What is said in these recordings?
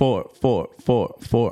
four, four, four, four.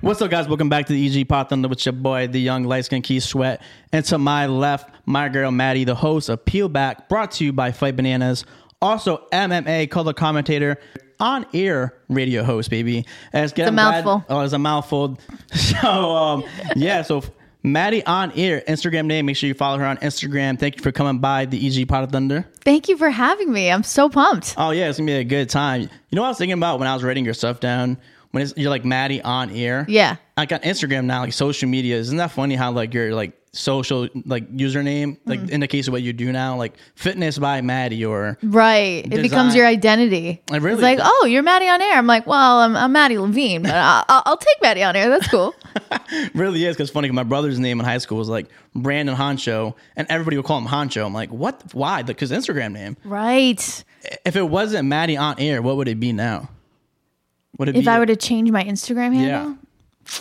What's up, guys? Welcome back to the EG Pod Thunder with your boy, the young light skin Keith Sweat. And to my left, my girl Maddie, the host of Peel Back, brought to you by Fight Bananas. Also, MMA color commentator, on air radio host, baby. And it's, a mouthful. oh, it's a mouthful. So, um, yeah, so Maddie on air, Instagram name. Make sure you follow her on Instagram. Thank you for coming by the EG Pod of Thunder. Thank you for having me. I'm so pumped. Oh, yeah, it's to be a good time. You know what I was thinking about when I was writing your stuff down? When it's, you're like Maddie on air. Yeah. I got Instagram now, like social media. Isn't that funny how like your like social like username, like Mm. in the case of what you do now, like fitness by Maddie or Right. It becomes your identity. It really it's like, oh, you're Maddie on air. I'm like, well, I'm, I'm Maddie Levine, but I'll, I'll take Maddie on air. That's cool. really is because funny. My brother's name in high school was like Brandon Honcho, and everybody would call him Honcho. I'm like, what? Why? Because Instagram name. right. If it wasn't Maddie on air, what would it be now? Would it If be? I were to change my Instagram handle, yeah.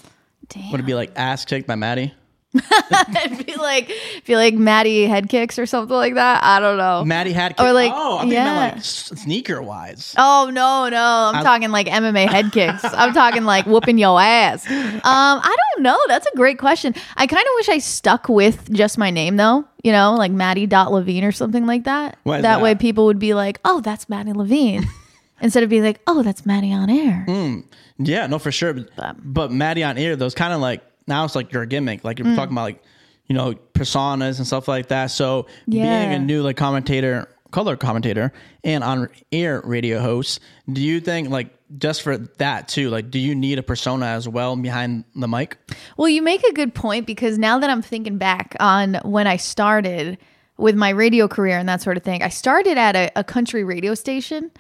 damn. Would it be like ass kicked by Maddie? It'd be like, be like Maddie head kicks or something like that. I don't know. Maddie had Or like- oh, I yeah. like sneaker wise. Oh no, no! I'm I- talking like MMA head kicks. I'm talking like whooping your ass. Um, I don't know. That's a great question. I kind of wish I stuck with just my name though. You know, like Maddie Dot Levine or something like that. Is that way, people would be like, "Oh, that's Maddie Levine," instead of being like, "Oh, that's Maddie on air." Mm. Yeah, no, for sure. But, but Maddie on air, those kind of like now it's like your gimmick. Like you're Mm. talking about like you know personas and stuff like that. So Yeah. being a new like commentator, color commentator, and on air radio host, do you think like just for that too? Like, do you need a persona as well behind the mic? Well, you make a good point because now that I'm thinking back on when I started with my radio career and that sort of thing, I started at a, a country radio station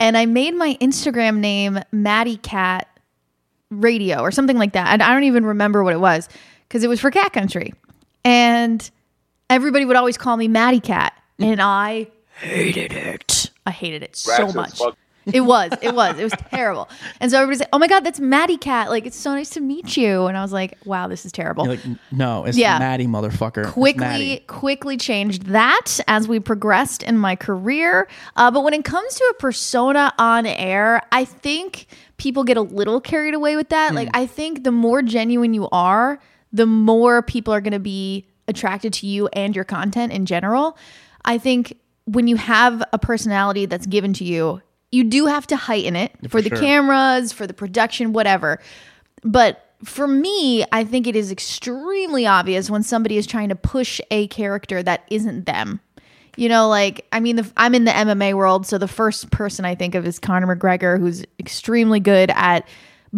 and I made my Instagram name Maddie Cat Radio or something like that. And I don't even remember what it was because it was for cat country. And everybody would always call me Maddie Cat. And I hated it. I hated it so Rats as much. fuck. It was. It was. It was terrible. And so everybody's like, "Oh my god, that's Maddie Cat! Like, it's so nice to meet you." And I was like, "Wow, this is terrible." You're like, no, it's Yeah. Maddie, motherfucker. Quickly, Maddie. quickly changed that as we progressed in my career. Uh, but when it comes to a persona on air, I think people get a little carried away with that. Like, hmm. I think the more genuine you are, the more people are going to be attracted to you and your content in general. I think when you have a personality that's given to you, you do have to heighten it for, the sure. cameras, for the production, whatever. But for me, I think it is extremely obvious when somebody is trying to push a character that isn't them. You know, like I mean, the, I'm in the MMA world, so the first person I think of is Conor McGregor, who's extremely good at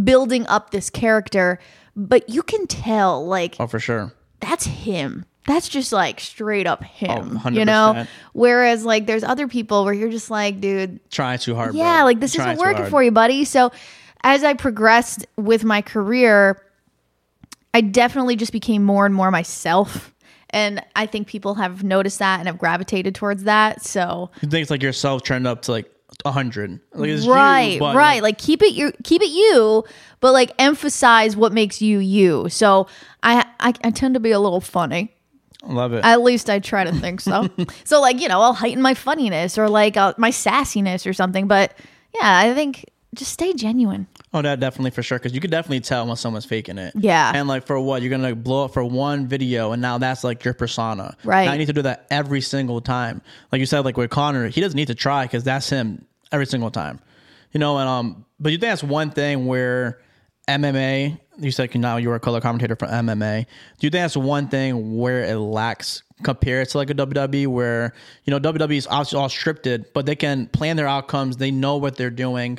building up this character. But you can tell, like, Oh, for sure. that's him. That's just like straight up him, Oh, you know? Whereas, like, there's other people where you're just like, dude, Trying too hard. yeah, bro. like this Trying isn't working for you, buddy. So as I progressed with my career, I definitely just became more and more myself. And I think people have noticed that and have gravitated towards that. So You think it's like yourself turned up to like a hundred, like it's you, right, right. Like keep it you keep it you, but like emphasize what makes you you. So I I, I tend to be a little funny. Love it. At least I try to think so. so like you know I'll heighten my funniness or like uh, my sassiness or something. But yeah, I think just stay genuine. Oh, that definitely for sure. Because you could definitely tell when someone's faking it. Yeah. And like for what you're gonna like blow up for one video, and now that's like your persona. Right. Now you need to do that every single time. Like you said, like with Conor, he doesn't need to try because that's him every single time. You know, and um, but you think that's one thing where MMA. You said now you're a color commentator for MMA. Do you think that's one thing where it lacks compared to like a WWE, where you know WWE is obviously all scripted, but they can plan their outcomes. They know what they're doing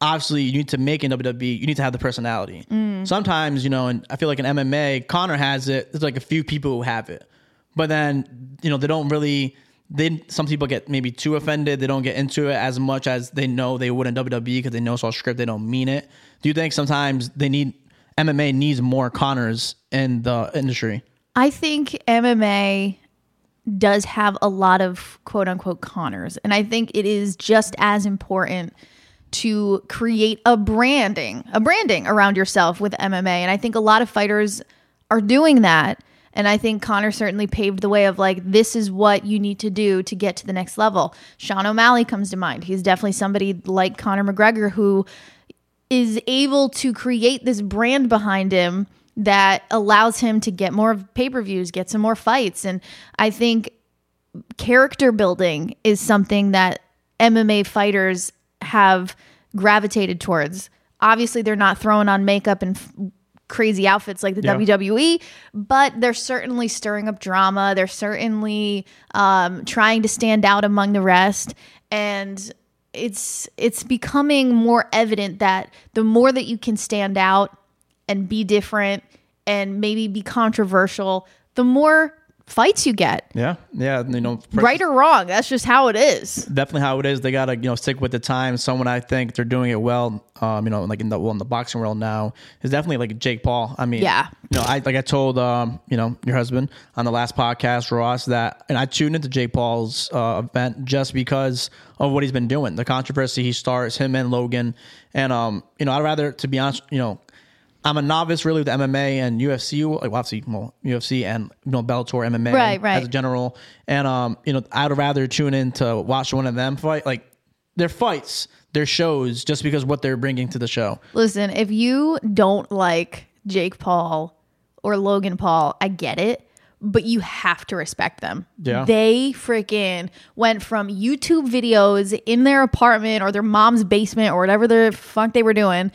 obviously you need to make in WWE, you need to have the personality. Mm. Sometimes, you know, and I feel like in MMA, Conor has it. There's like a few people who have it, but then you know they don't really. They some people get maybe too offended. They don't get into it as much as they know they would in WWE because they know it's all script. They don't mean it. Do you think sometimes they need MMA needs more Conors in the industry? I think MMA does have a lot of quote unquote Conors. And I think it is just as important to create a branding, a branding around yourself with MMA. And I think a lot of fighters are doing that. And I think Conor certainly paved the way of like, this is what you need to do to get to the next level. Sean O'Malley comes to mind. He's definitely somebody like Conor McGregor who is able to create this brand behind him that allows him to get more pay per views, get some more fights. And I think character building is something that MMA fighters have gravitated towards. Obviously, they're not throwing on makeup and f- crazy outfits like the Yeah. WWE, but they're certainly stirring up drama. They're certainly um, trying to stand out among the rest, and it's it's becoming more evident that the more that you can stand out and be different and maybe be controversial, the more fights you get. Yeah, yeah. You know, Right or wrong, that's just how it is. definitely how it is. They gotta you know stick with the time. Someone I think they're doing it well. Um, you know, like in the well in the boxing world now is definitely like Jake Paul. I mean, Yeah. You know, I like I told um you know your husband on the last podcast Ross that and I tuned into Jake Paul's uh, event just because of what he's been doing, the controversy he starts, him and Logan, and um you know I'd rather to be honest you know. I'm a novice really with MMA and UFC, like well, obviously well, UFC and you know Bellator MMA Right, right. as a general. And um, you know, I'd rather tune in to watch one of them fight. Like their fights, their shows, just because what they're bringing to the show. Listen, if you don't like Jake Paul or Logan Paul, I get it, but you have to respect them. Yeah. They freaking went from YouTube videos in their apartment or their mom's basement or whatever the fuck they were doing,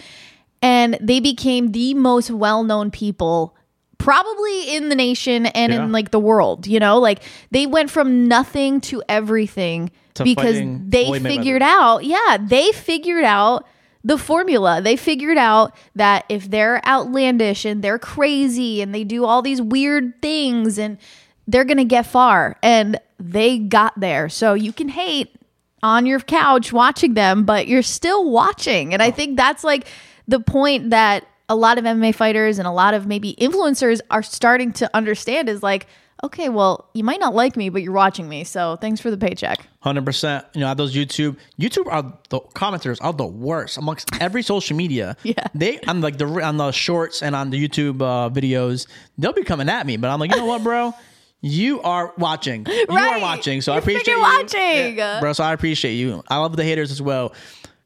and they became the most well known people. Probably in the nation and Yeah. in like the world, you know, like they went from nothing to everything To because they Floyd Mayweather. figured out, yeah, they figured out the formula. They figured out that if they're outlandish and they're crazy and they do all these weird things and they're going to get far and they got there. So you can hate on your couch watching them, but you're still watching. And I oh. think that's like the point that a lot of MMA fighters and a lot of maybe influencers are starting to understand is like, okay, well, you might not like me, but you're watching me. So thanks for the paycheck. Hundred percent. You know, those YouTube, YouTube are the commenters are the worst amongst every social media. Yeah. they I'm like the on the shorts and on the YouTube uh, videos, they'll be coming at me. But I'm like, you know what, bro? You are watching. You are watching. So I You're appreciate you. watching. Yeah, bro. So I appreciate you. I love the haters as well.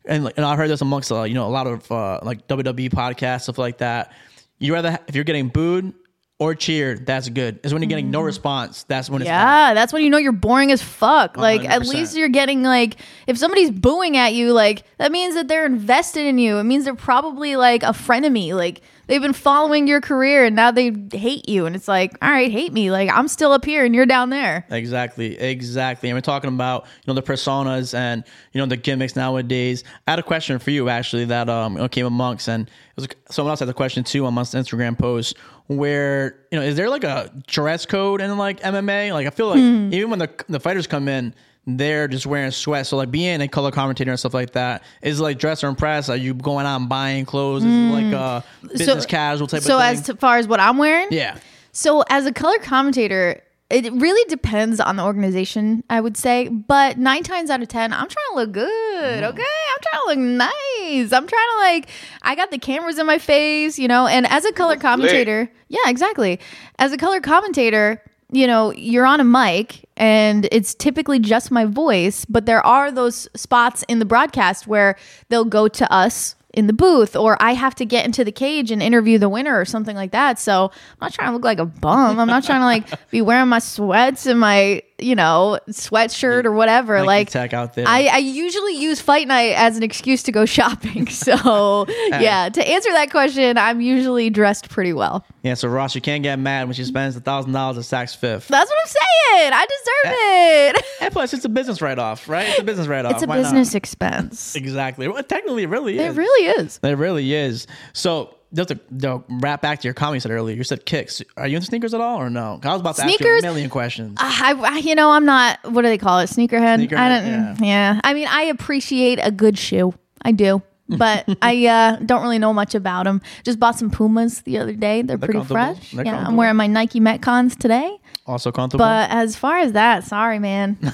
And like, and I've heard this amongst uh, you know a lot of uh, like WWE podcasts stuff like that. You rather if you're getting booed or cheered, that's good. Is when you're getting no response. That's when it's bad. Mm-hmm. Yeah, that's when you know you're boring as fuck. Like at 100%. least you're getting like if somebody's booing at you, like that means that they're invested in you. It means they're probably like a frenemy. Like they've been following your career and now they hate you. And it's like, all right, hate me. Like I'm still up here and you're down there. Exactly, exactly. And we're talking about you know the personas and you know the gimmicks nowadays. I had a question for you actually that um came amongst, and it was someone else had the question too on the Instagram post where you know is there like a dress code in like MMA? Like I feel like Hmm. even when the the fighters come in. They're just wearing sweats. So like being a color commentator and stuff like that is like dress or impress. Are you going out and buying clothes? Is it like mm. uh, a business casual type. So of thing? as far as what I'm wearing, yeah. So, as a color commentator, it really depends on the organization, I would say. But nine times out of 10, I'm trying to look good, mm. okay? I'm trying to look nice. I'm trying to, like, I got the cameras in my face, you know? And as a color commentator, yeah, exactly. As a color commentator, you know, you're on a mic and it's typically just my voice, but there are those spots in the broadcast where they'll go to us in the booth or I have to get into the cage and interview the winner or something like that. So I'm not trying to look like a bum. I'm not trying to like be wearing my sweats and my, you know, sweatshirt or whatever. Like tech out there. I, I usually use fight night as an excuse to go shopping. So yeah, to answer that question, I'm usually dressed pretty well. Yeah, so Ross, you can't get mad when she spends a thousand dollars at Saks Fifth. That's what I'm saying. I deserve eh. it. And plus, it's a business write off, right? It's a business write off. It's a business expense. Exactly. Well, technically, it really is. It really is. It really is. So, just to, to wrap back to your comment you said earlier, you said kicks. Are you into sneakers at all or no? I was about to ask you Sneakers? a million questions. I, I- you know, I'm not. What do they call it? Sneakerhead. Sneakerhead, I don't. Yeah. I mean, I appreciate a good shoe. I do, but I uh, don't really know much about them. Just bought some Pumas the other day. They're, pretty fresh. They're yeah, I'm wearing my Nike Metcons today. Also comfortable. But as far as that, sorry, man.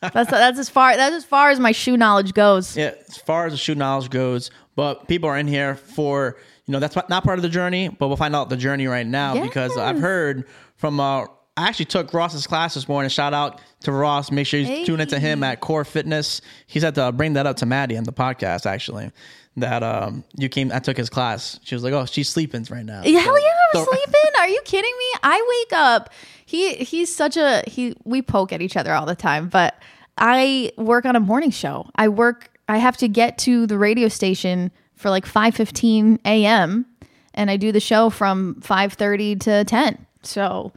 that's that's as far that's as far as my shoe knowledge goes. yeah, as far as the shoe knowledge goes, but people are in here for you know that's not part of the journey, but we'll find out the journey right now because I've heard from. Uh, I actually took Ross's class this morning. Shout out to Ross. Make sure you tune into him at Core Fitness. He's had to bring that up to Maddie on the podcast. Actually, that um you came. I took his class. She was like, "Oh, she's sleeping right now." Yeah, Hell So- yeah, I'm so- sleeping. Are you kidding me? I wake up. He he's such a he. We poke at each other all the time, but I work on a morning show. I work. I have to get to the radio station for like five fifteen a.m. and I do the show from five thirty to ten. So.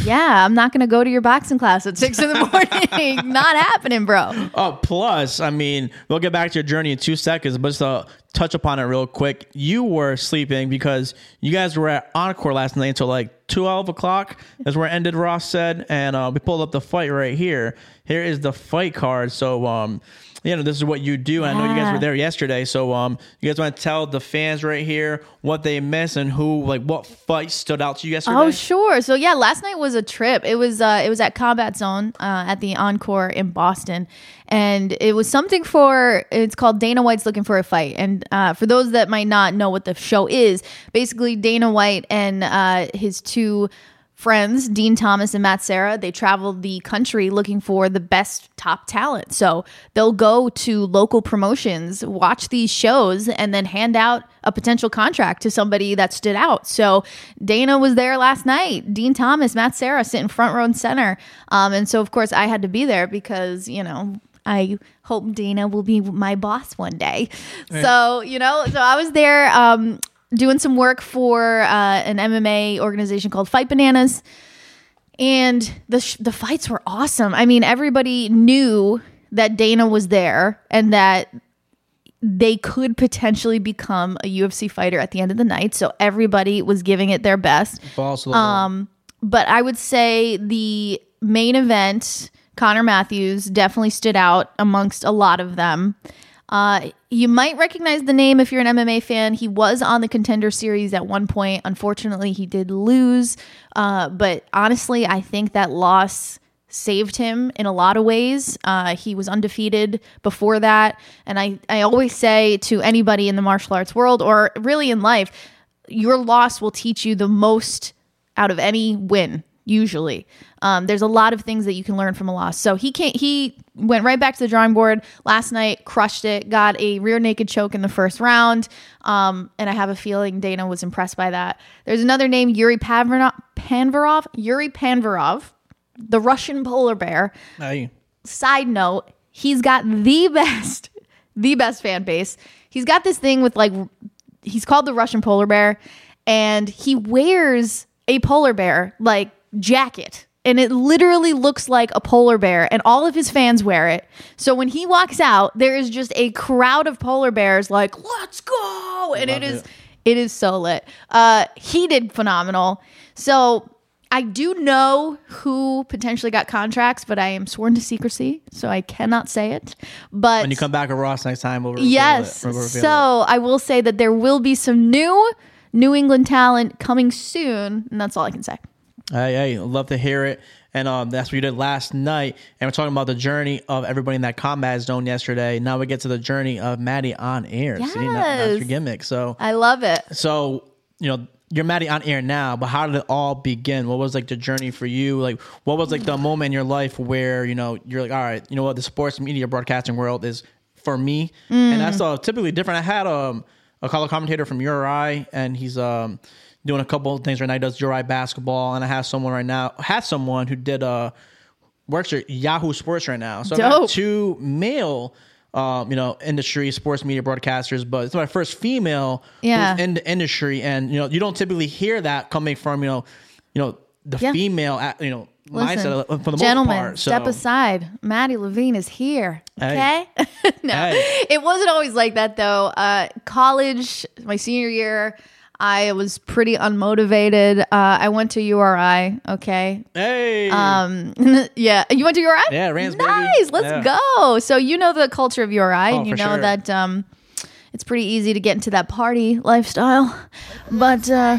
Yeah, I'm not gonna go to your boxing class at six in the morning. not happening, bro. Oh, plus, I mean, we'll get back to your journey in two seconds, but just to touch upon it real quick, you were sleeping because you guys were at Encore last night until like 12 o'clock. That's where it ended, Ross said. And uh, we pulled up the fight right here. Here is the fight card. So, um, you know, this is what you do. And I know you guys were there yesterday. So, um, you guys want to tell the fans right here what they missed and who, like, what fight stood out to you yesterday? Oh, sure. So yeah, last night was a trip. It was uh, it was at Combat Zone uh, at the Encore in Boston, and it was something for. It's called Dana White's looking for a fight. And uh, for those that might not know what the show is, basically Dana White and uh, his two friends, Dean Thomas and Matt Serra, they travel the country looking for the best top talent. So they'll go to local promotions, watch these shows, and then hand out a potential contract to somebody that stood out. So Dana was there last night, Dean Thomas, Matt Serra sitting front row and center. Um, and so, of course, I had to be there because, you know, I hope Dana will be my boss one day. So, you know, so I was there um, doing some work for uh, an MMA organization called Fight Bananas. And the, sh- the fights were awesome. I mean, everybody knew that Dana was there and that they could potentially become a UFC fighter at the end of the night. So everybody was giving it their best. Balls. Um, but I would say the main event, Connor Matthews, definitely stood out amongst a lot of them. Uh, you might recognize the name if you're an MMA fan. He was on the contender series at one point. Unfortunately, he did lose. Uh, but honestly, I think that loss saved him in a lot of ways. Uh, he was undefeated before that. And I, I always say to anybody in the martial arts world or really in life, your loss will teach you the most out of any win usually. Um, there's a lot of things that you can learn from a loss. So he can't he went right back to the drawing board last night crushed it got a rear naked choke in the first round. Um, and i have a feeling dana was impressed by that. There's another name yuri Pavanov, panvarov yuri panvarov the russian polar bear. Hey. side note, he's got the best, the best fan base. He's got this thing with like, he's called the Russian polar bear, and he wears a polar bear like jacket. And it literally looks like a polar bear, and all of his fans wear it. So when he walks out, there is just a crowd of polar bears like, let's go. And it is it. it is so lit. Uh, he did phenomenal. So I do know who potentially got contracts, but I am sworn to secrecy, so I cannot say it. But When you come back with Ross next time, we'll yes, it. We'll so it. I will say that there will be some new New England talent coming soon, and that's all I can say. Hey, hey, love to hear it. And um, that's what you did last night. And we're talking about the journey of everybody in that combat zone yesterday. Now we get to the journey of Maddie on air. See, that- that's your gimmick. So, I love it. so you know, you're Maddie on air now, but how did it all begin? What was like the journey for you? Like, what was like the moment in your life where you know you're like, all right, you know what, the sports media broadcasting world is for me, and that's uh, typically different. I had um, a color commentator from URI, and he's um doing a couple of things right now. He does URI basketball, and I have someone right now, had someone who did uh works at Yahoo Sports right now. So I've got two male. Um, you know, industry sports media broadcasters, but it's my first female Yeah. in the industry, and you know, you don't typically hear that coming from you know, you know, the Yeah. female, you know, Listen, mindset for the gentlemen, most part. So, step aside. Maddie Levine is here. Hey. Okay. no, Hey. it wasn't always like that though. Uh, college, my senior year, I was pretty unmotivated. Uh, I went to URI. Okay. Hey, Um, yeah, you went to URI. Yeah, Rams, baby. Nice. Let's Yeah. go. So you know the culture of URI, Oh, and you know sure. that um, it's pretty easy to get into that party lifestyle. But uh,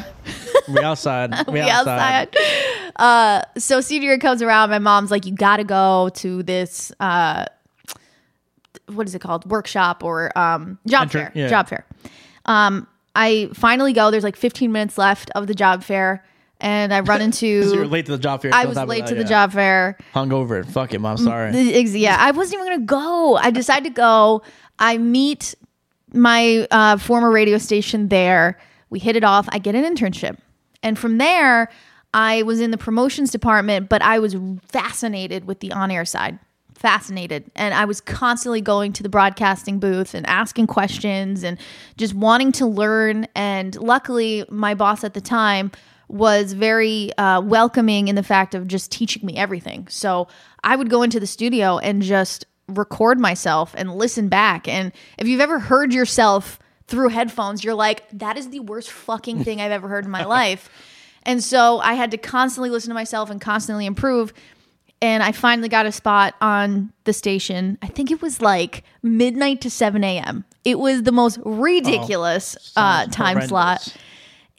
we outside, we, we outside. outside. Uh, so senior year comes around. My mom's like, you got to go to this. Uh, what is it called? Workshop or um, job Enter- fair. yeah. Job fair. Um, I finally go. There's like 15 minutes left of the job fair, and I run into. So you're late to the job fair. I was late to the yeah. job fair. Hungover. Fuck it, mom. Sorry. Yeah, I wasn't even gonna go. I decided to go. I meet my uh, former radio station there. We hit it off. I get an internship, and from there, I was in the promotions department. But I was fascinated with the on-air side. Fascinated, and I was constantly going to the broadcasting booth and asking questions and just wanting to learn. And luckily, my boss at the time was very uh, welcoming in the fact of just teaching me everything. So I would go into the studio and just record myself and listen back. And if you've ever heard yourself through headphones, you're like, that is the worst fucking thing I've ever heard in my life. And so I had to constantly listen to myself and constantly improve. And I finally got a spot on the station. I think it was like midnight to 7 a.m. It was the most ridiculous uh, time horrendous. slot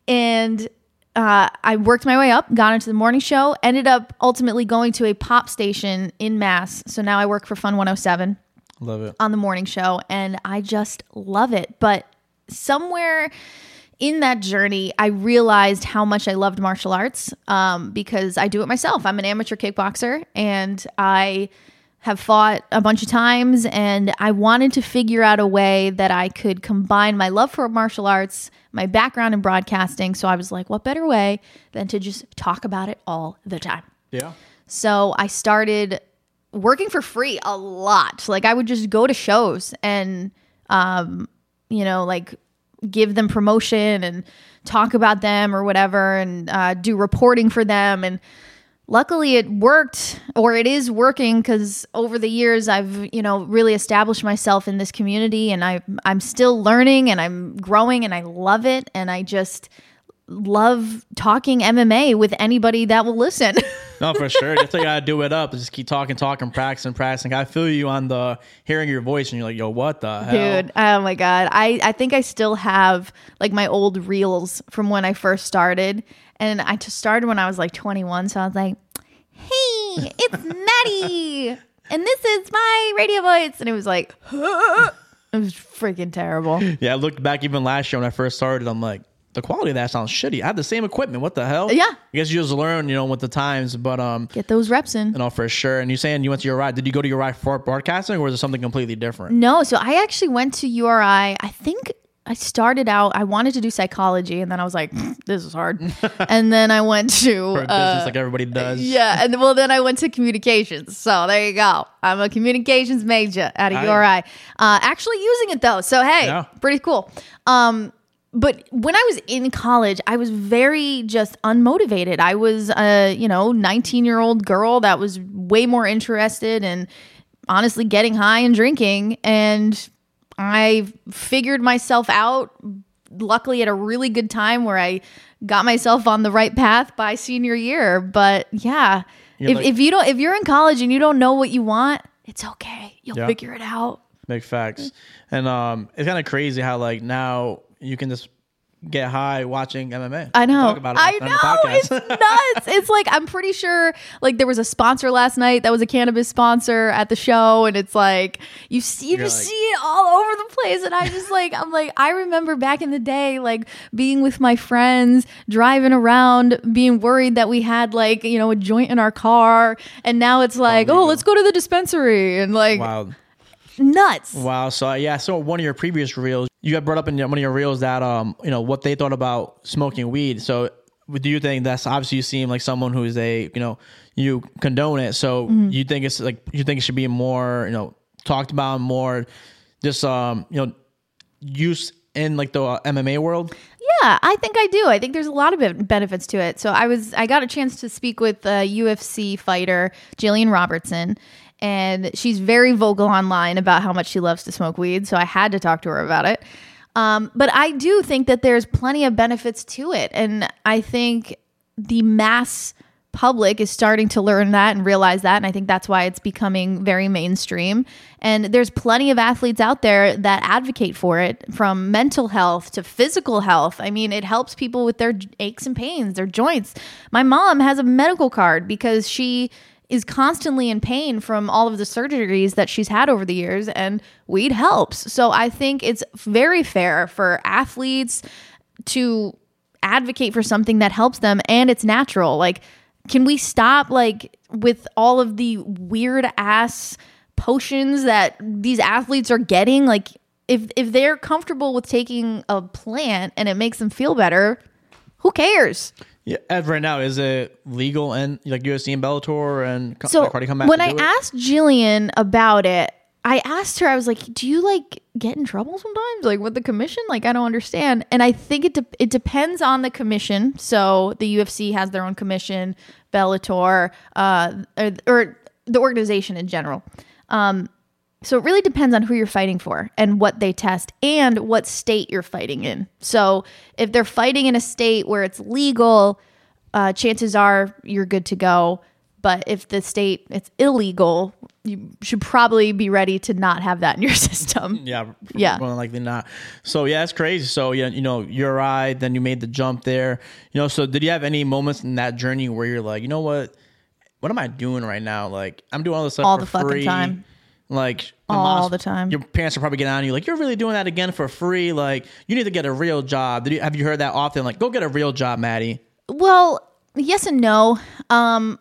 and uh, I worked my way up, got into the morning show, ended up ultimately going to a pop station in Mass. So now I work for Fun 107 Love it. on the morning show, and I just love it. But somewhere in that journey, I realized how much I loved martial arts um, because I do it myself. I'm an amateur kickboxer, and I have fought a bunch of times, and I wanted to figure out a way that I could combine my love for martial arts, my background in broadcasting. So I was like, what better way than to just talk about it all the time? Yeah. So I started working for free a lot. Like I would just go to shows and, um, you know, like give them promotion and talk about them or whatever and uh, do reporting for them. And luckily it worked or it is working because over the years I've, you know, really established myself in this community and I, I'm still learning and I'm growing and I love it. And I just love talking MMA with anybody that will listen. No, for sure. That's how you gotta do it up. Just keep talking, talking, practicing, practicing. I feel you on the hearing your voice, and you're like, "Yo, what the hell?" Dude, oh my god. I I think I still have like my old reels from when I first started. And I just started when I was like 21, so I was like, "Hey, it's Maddie. and this is my radio voice." And it was like it was freaking terrible. Yeah, I looked back even last year when I first started. I'm like, the quality of that sounds shitty. I had the same equipment. What the hell? Yeah. I guess you just learn, you know, with the times. But um, Get those reps in. you know, for sure. And you saying you went to ride? Did you go to ride for broadcasting, or was it something completely different? No, so I actually went to URI. I think I started out I wanted to do psychology and then I was like, this is hard. and then I went to For a uh, business like everybody does. Yeah, and well, then I went to communications. So there you go. I'm a communications major at a URI. Uh, actually using it though. So hey, Yeah. pretty cool. Um, but when I was in college, I was very just unmotivated. I was a you know 19 year old girl that was way more interested in honestly getting high and drinking, and I figured myself out luckily at a really good time where I got myself on the right path by senior year. But yeah, if, like- if you don't, if you're in college and you don't know what you want, it's okay. You'll Yeah. figure it out. Big facts. And um, it's kind of crazy how like now you can just get high watching MMA. I know. Talk about it I know. It's nuts. it's like I'm pretty sure like there was a sponsor last night that was a cannabis sponsor at the show, and it's like you see you You're just like- see it all over the place. And I just like I'm like I remember back in the day, like being with my friends, driving around, being worried that we had like, you know, a joint in our car. And now it's like, oh, legal. let's go to the dispensary and like wow. Nuts. Wow. So yeah, so one of your previous reels, you got brought up in one of your reels that um, you know, what they thought about smoking weed. So do you think that's obviously you seem like someone who's a you know you condone it? So Mm-hmm. you think it's like you think it should be more you know talked about more, just um you know use in like the uh, MMA world. Yeah, I think I do. I think there's a lot of benefits to it. So I was I got a chance to speak with a UFC fighter, Gillian Robertson, and she's very vocal online about how much she loves to smoke weed. So I had to talk to her about it. Um, but I do think that there's plenty of benefits to it, and I think the mass public is starting to learn that and realize that and i think that's why it's becoming very mainstream and there's plenty of athletes out there that advocate for it from mental health to physical health i mean it helps people with their aches and pains their joints my mom has a medical card because she is constantly in pain from all of the surgeries that she's had over the years and weed helps. So I think it's very fair for athletes to advocate for something that helps them and it's natural. Like can we stop like with all of the weird ass potions that these athletes are getting like if if they're comfortable with taking a plant and it makes them feel better, who cares? Yeah, right now, is it legal and like UFC and Bellator and co- So like, come back when I it? asked Gillian about it, I asked her, I was like, "Do you like get in trouble sometimes, like with the commission? Like, I don't understand." And I think it de- it depends on the commission. So the UFC has their own commission, Bellator, uh, or, or the organization in general. Um, so it really depends on who you're fighting for and what they test and what state you're fighting in. So if they're fighting in a state where it's legal, uh, chances are you're good to go. But if the state it's illegal, you should probably be ready to not have that in your system. Yeah, Yeah. more than likely not. So yeah, it's crazy. So yeah, you know, you're right. Then you made the jump there. You know, so did you have any moments in that journey where you're like, you know what, what am I doing right now? Like I'm doing all this stuff All the fucking free. time. Like my All the time. Your parents are probably getting on you like you're really doing that again for free. Like you need to get a real job. Did you have you heard that often? Like go get a real job, Maddie. Well, yes and no. Um,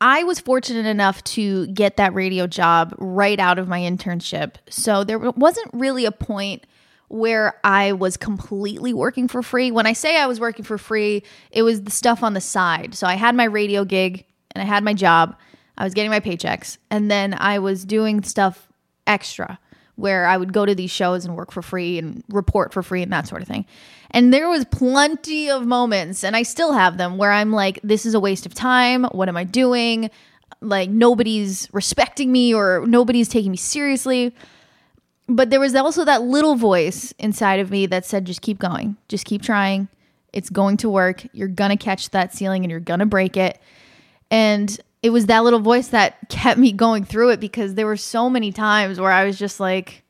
I was fortunate enough to get that radio job right out of my internship. So there wasn't really a point where I was completely working for free. When I say I was working for free, it was the stuff on the side. So I had my radio gig and I had my job. I was getting my paychecks. And then I was doing stuff extra where I would go to these shows and work for free and report for free and that sort of thing. And there was plenty of moments, and I still have them, where I'm like, this is a waste of time. What am I doing? Like, nobody's respecting me or nobody's taking me seriously. But there was also that little voice inside of me that said, just keep going, just keep trying. It's going to work. You're going to catch that ceiling and you're going to break it. And it was that little voice that kept me going through it because there were so many times where I was just like,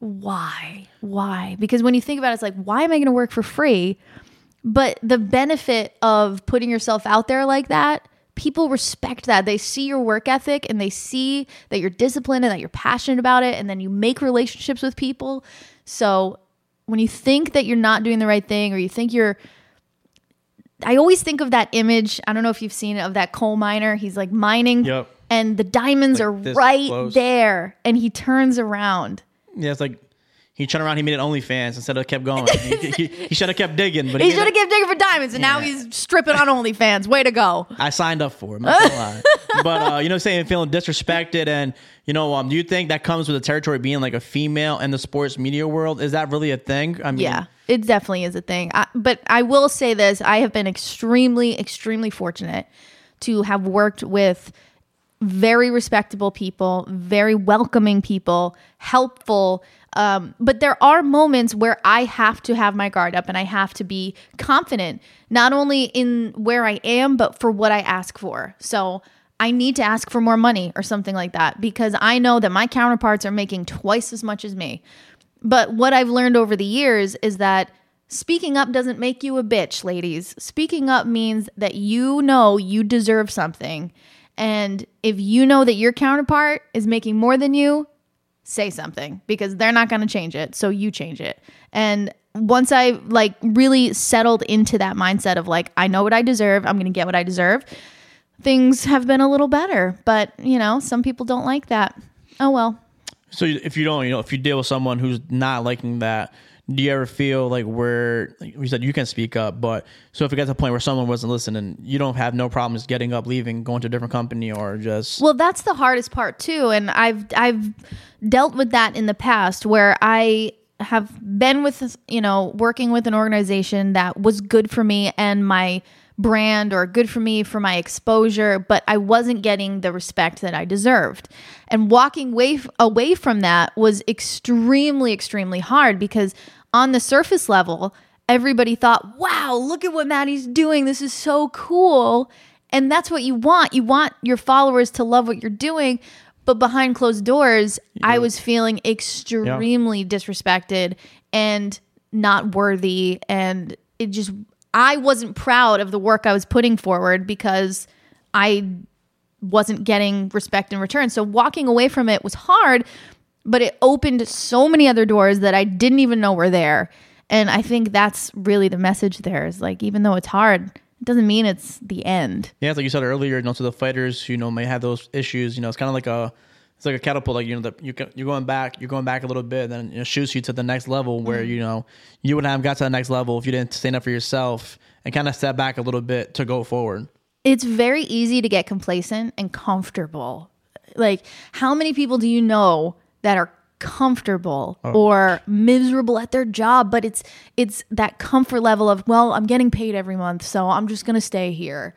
why? Why? Because when you think about it, it's like, why am I going to work for free? But the benefit of putting yourself out there like that, people respect that. They see your work ethic and they see that you're disciplined and that you're passionate about it. And then you make relationships with people. So when you think that you're not doing the right thing or you think you're, I always think of that image. I don't know if you've seen it of that coal miner. He's like mining Yep. and the diamonds Like are right close. there. And he turns around. Yeah, it's like he turned around. He made it OnlyFans instead of kept going. he he, he should have kept digging, but He he, should have kept digging for diamonds, and now he's stripping on OnlyFans. Way to go! I signed up for it. I'm not gonna lie. But uh, you know, saying feeling disrespected, and you know, um, do you think that comes with the territory being like a female in the sports media world? Is that really a thing? I mean, Yeah, it definitely is a thing. I, but I will say this: I have been extremely, extremely fortunate to have worked with very respectable people, very welcoming people, helpful. Um, but there are moments where I have to have my guard up and I have to be confident, not only in where I am, but for what I ask for. So I need to ask for more money or something like that because I know that my counterparts are making twice as much as me. But what I've learned over the years is that speaking up doesn't make you a bitch, ladies. Speaking up means that you know you deserve something. And if you know that your counterpart is making more than you, say something because they're not going to change it. So you change it. And once I like really settled into that mindset of like, I know what I deserve, I'm going to get what I deserve, things have been a little better. But, you know, some people don't like that. Oh, well. So if you don't, you know, if you deal with someone who's not liking that, do you ever feel like where like you said you can speak up, but so if it gets to a point where someone wasn't listening, you don't have no problems getting up, leaving, going to a different company, or just Well, that's the hardest part too, and I've I've dealt with that in the past where I have been with you know working with an organization that was good for me and my brand or good for me for my exposure, but I wasn't getting the respect that I deserved. And walking away away from that was extremely extremely hard because on the surface level, everybody thought, "Wow, look at what Maddie's doing. This is so cool." And that's what you want. You want your followers to love what you're doing. But behind closed doors, I was feeling extremely disrespected and not worthy. And it just, I wasn't proud of the work I was putting forward because I wasn't getting respect in return. So walking away from it was hard, but it opened so many other doors that I didn't even know were there. And I think that's really the message there is like, even though it's hard, it doesn't mean it's the end. Yeah, like you said earlier, you know, to the fighters who you know may have those issues, you know, it's kind of like a it's like a catapult. Like you know, the, you you're going back, you're going back a little bit, then it shoots you to the next level where Mm-hmm. you know you wouldn't have got to the next level if you didn't stand up for yourself and kind of step back a little bit to go forward. It's very easy to get complacent and comfortable. Like, how many people do you know that are comfortable or miserable at their job but it's it's that comfort level of well i'm getting paid every month so i'm just going to stay here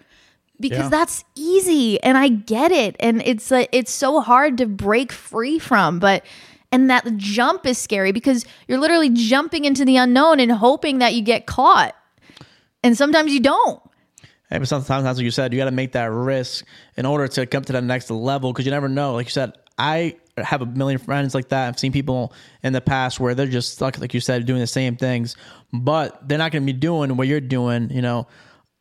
because Yeah. that's easy and i get it and it's uh, it's so hard to break free from but and that jump is scary because you're literally jumping into the unknown and hoping that you get caught and sometimes you don't Hey, but sometimes, as you said, you got to make that risk in order to come to that next level because you never know. Like you said, I have a million friends like that. I've seen people in the past where they're just stuck, like you said, doing the same things, but they're not going to be doing what you're doing. You know,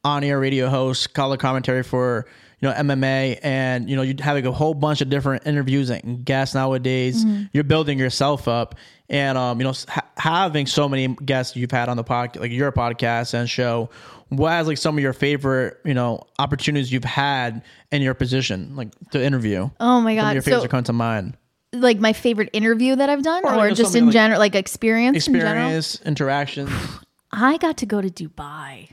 on air radio host, color commentary for you know MMA, and you know you having a whole bunch of different interviews and guests nowadays. You're building yourself up, and um, you know ha- having so many guests you've had on the podcast, like your podcast and show. What has like some of your favorite you know opportunities you've had in your position, like to interview? oh my Some of god your favorites so are coming to mind. like my favorite interview that I've done, Or, or, just in like- general, like experience. In general? Experience, interactions, I got to go to Dubai.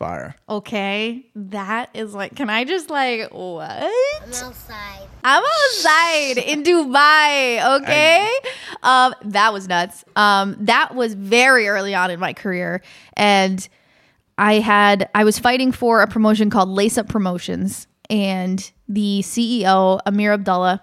Fire. Okay, that is like, can I just like what? I'm outside. I'm outside in Dubai. Okay, um, that was nuts. Um, that was very early on in my career, and I had I was fighting for a promotion called Lace Up Promotions, and the CEO Amir Abdullah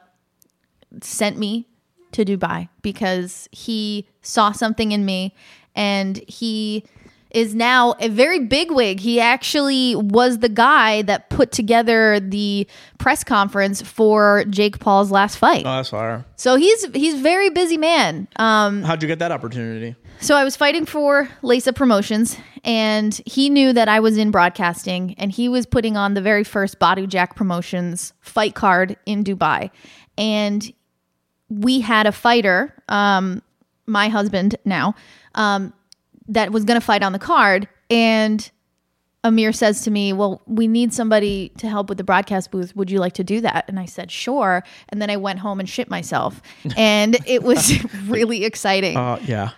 sent me to Dubai because he saw something in me and he is now a very big wig. He actually was the guy that put together the press conference for Jake Paul's last fight. Oh, that's fire. So he's he's very busy man. Um, How'd you get that opportunity? so I was fighting for Up Promotions, and he knew that I was in broadcasting, and he was putting on the very first Body Jack Promotions fight card in Dubai, and we had a fighter, um, my husband now, um, that was going to fight on the card, and Amir says to me, Well, we need somebody to help with the broadcast booth. Would you like to do that? And I said, Sure. And then I went home and shit myself. And it was really exciting. Uh, yeah.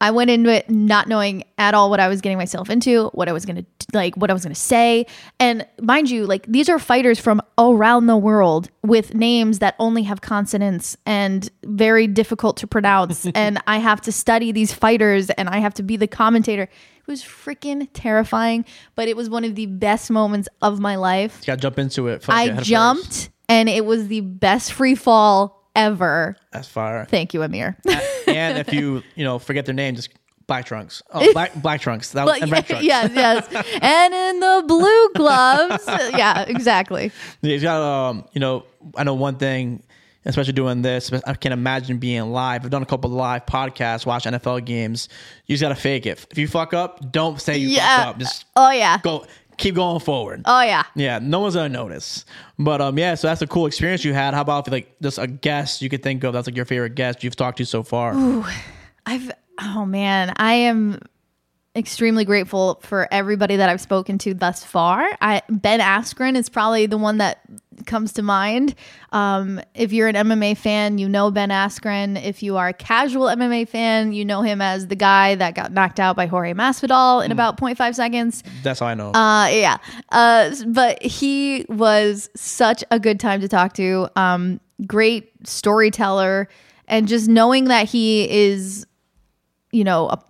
I went into it not knowing at all what I was getting myself into, what I was going to like, what I was going to say. And mind you, like these are fighters from around the world with names that only have consonants and very difficult to pronounce. and I have to study these fighters and I have to be the commentator. It was freaking terrifying, but it was one of the best moments of my life. You got to jump into it. I head first. jumped and it was the best free fall ever. That's fire. Thank you, Amir. and if you you know forget their name, just black trunks. Oh, black black trunks. That was, and red trunks. yes, yes. And in the blue gloves. yeah, exactly. You got um you know I know one thing. Especially doing this, I can't imagine being live. I've done a couple of live podcasts, watch NFL games. You just gotta fake it. If you fuck up, don't say you Yeah. fucked up. Just Oh yeah. go, keep going forward. Oh yeah. Yeah, no one's gonna notice. But um, yeah, so that's a cool experience you had. How about if, like just a guest you could think of that's like your favorite guest you've talked to so far? I've oh man, I am extremely grateful for everybody that I've spoken to thus far. I Ben Askren is probably the one that comes to mind. Um, if you're an MMA fan, you know Ben Askren. If you are a casual MMA fan, you know him as the guy that got knocked out by Jorge Masvidal in about 0.5 seconds. That's how I know. Uh, yeah. Uh, but he was such a good time to talk to. Um, great storyteller, and just knowing that he is, you know, a,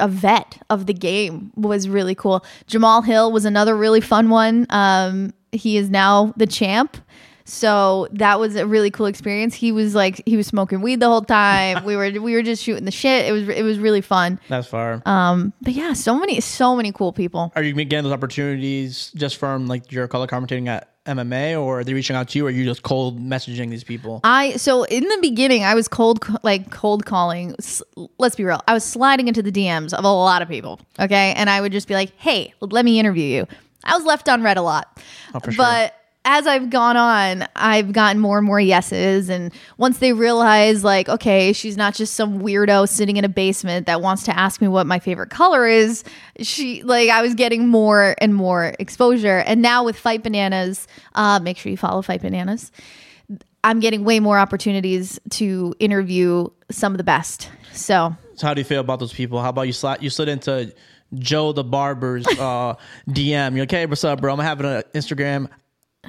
a vet of the game was really cool. Jamahal Hill was another really fun one. Um, he is now the champ. So that was a really cool experience. He was like he was smoking weed the whole time. we were we were just shooting the shit. It was it was really fun. that's far. Um, but yeah, so many so many cool people. are you getting those opportunities just from like your color commentating at MMA, or are they reaching out to you, or are you just cold messaging these people? I so in the beginning I was cold like cold calling. Let's be real. I was sliding into the DMs of a lot of people. Okay, and I would just be like, "Hey, let me interview you." I was left unread a lot, Oh, for sure. but as I've gone on, I've gotten more and more yeses. And once they realize, like, okay, she's not just some weirdo sitting in a basement that wants to ask me what my favorite color is, she, like, I was getting more and more exposure. And now with Fight Bananas, uh, make sure you follow Fight Bananas. I'm getting way more opportunities to interview some of the best. So, So how do you feel about those people? How about you slide you slid into Joe the barber's uh, DM? You're like, hey, what's up, bro? I'm having an Instagram.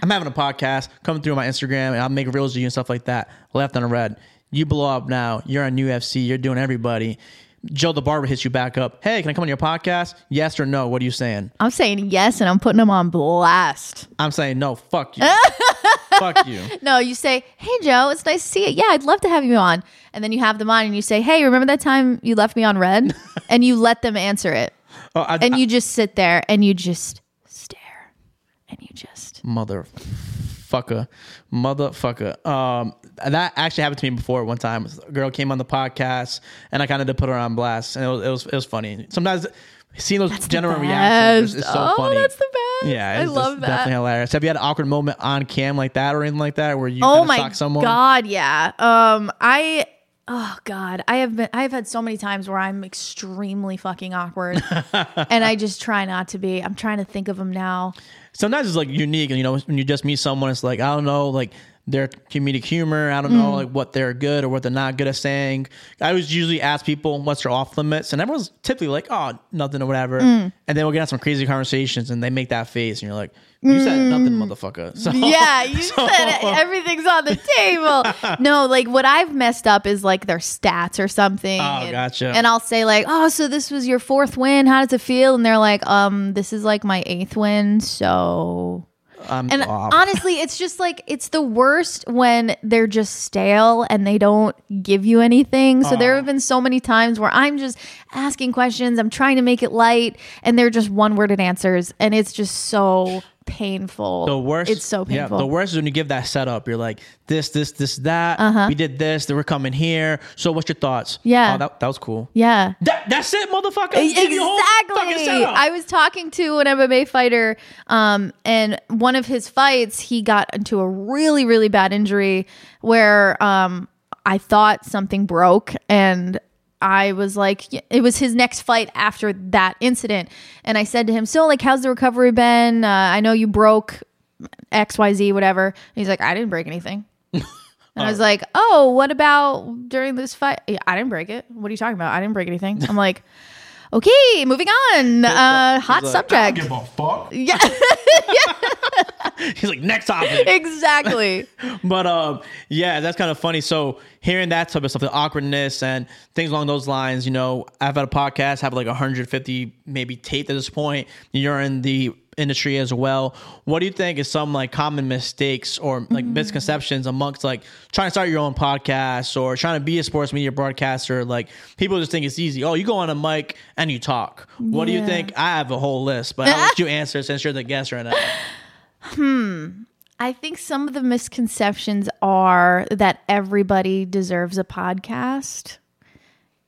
I'm having a podcast coming through my Instagram, and I'll make reels of you and stuff like that. Left on red. You blow up now. You're on UFC. You're doing everybody. Joe the barber hits you back up. Hey, can I come on your podcast? Yes or no? What are you saying? I'm saying yes, and I'm putting them on blast. I'm saying no. Fuck you. fuck you. No, you say, "Hey Joe, it's nice to see you. Yeah, I'd love to have you on." And then you have them on, and you say, "Hey, remember that time you left me on red?" and you let them answer it, Oh, I, and you just sit there and you just stare, and you just motherfucker, motherfucker. Um, that actually happened to me before one time. A girl came on the podcast, and I kind of did put her on blast, and it was it was, it was funny. Sometimes seeing those general reactions is, is so oh, funny. that's the best. yeah, I love that. Definitely hilarious. Have you had an awkward moment on cam like that or anything like that where you Oh my someone? god, yeah. Um, I. Oh God, I have been. I have had so many times where I'm extremely fucking awkward, and I just try not to be. I'm trying to think of them now. Sometimes it's like unique, and you know when you just meet someone, it's like I don't know, like their comedic humor. I don't know mm. like what they're good or what they're not good at saying. I always usually ask people what's their off limits, and everyone's typically like, "Oh, nothing or whatever," mm. and then we'll get on some crazy conversations, and they make that face, and you're like, "You said mm. nothing, motherfucker." So, Yeah, you so- said everything's on the table. no, like what I've messed up is like their stats or something. Oh, and, gotcha. And I'll say like, "Oh, so this was your fourth win. How does it feel?" And they're like, "Um, this is like my eighth win." So I'm And off. honestly, it's just like it's the worst when they're just stale and they don't give you anything. So there have been so many times where I'm just asking questions, I'm trying to make it light, and they're just one worded answers, and it's just so painful. The worst. It's so Yeah, painful. the worst is when you give that setup. You're like, this, this, this, that. We did this. Then we're coming here. So, what's your thoughts? Uh-huh. Yeah. Oh, that, that was cool. yeah. That, that's it, motherfucker. Give you a whole fucking Exactly. I was talking to an MMA fighter, um, and one of his fights, he got into a really, really bad injury where um, I thought something broke, and I was like, it was his next fight after that incident, and I said to him, "So, like, how's the recovery been? Uh, I know you broke X, Y, Z, whatever." And he's like, "I didn't break anything." And I was like, "Oh, what about during this fight? Yeah, I didn't break it. What are you talking about? I didn't break anything." I'm like, "Okay, moving on. Uh, hot like, subject." Give a fuck. Yeah, He's like, next topic. exactly. but um, yeah, that's kind of funny. So hearing that type of stuff, the awkwardness and things along those lines, you know, I've had a podcast, have like 150 maybe taped at this point. You're in the industry as well. What do you think is some like common mistakes or like misconceptions amongst like trying to start your own podcast or trying to be a sports media broadcaster? Like people just think it's easy. Oh, you go on a mic and you talk. What do you think? I have a whole list, but I'll let you answer since you're the guest right now. Hmm. I think some of the misconceptions are that everybody deserves a podcast.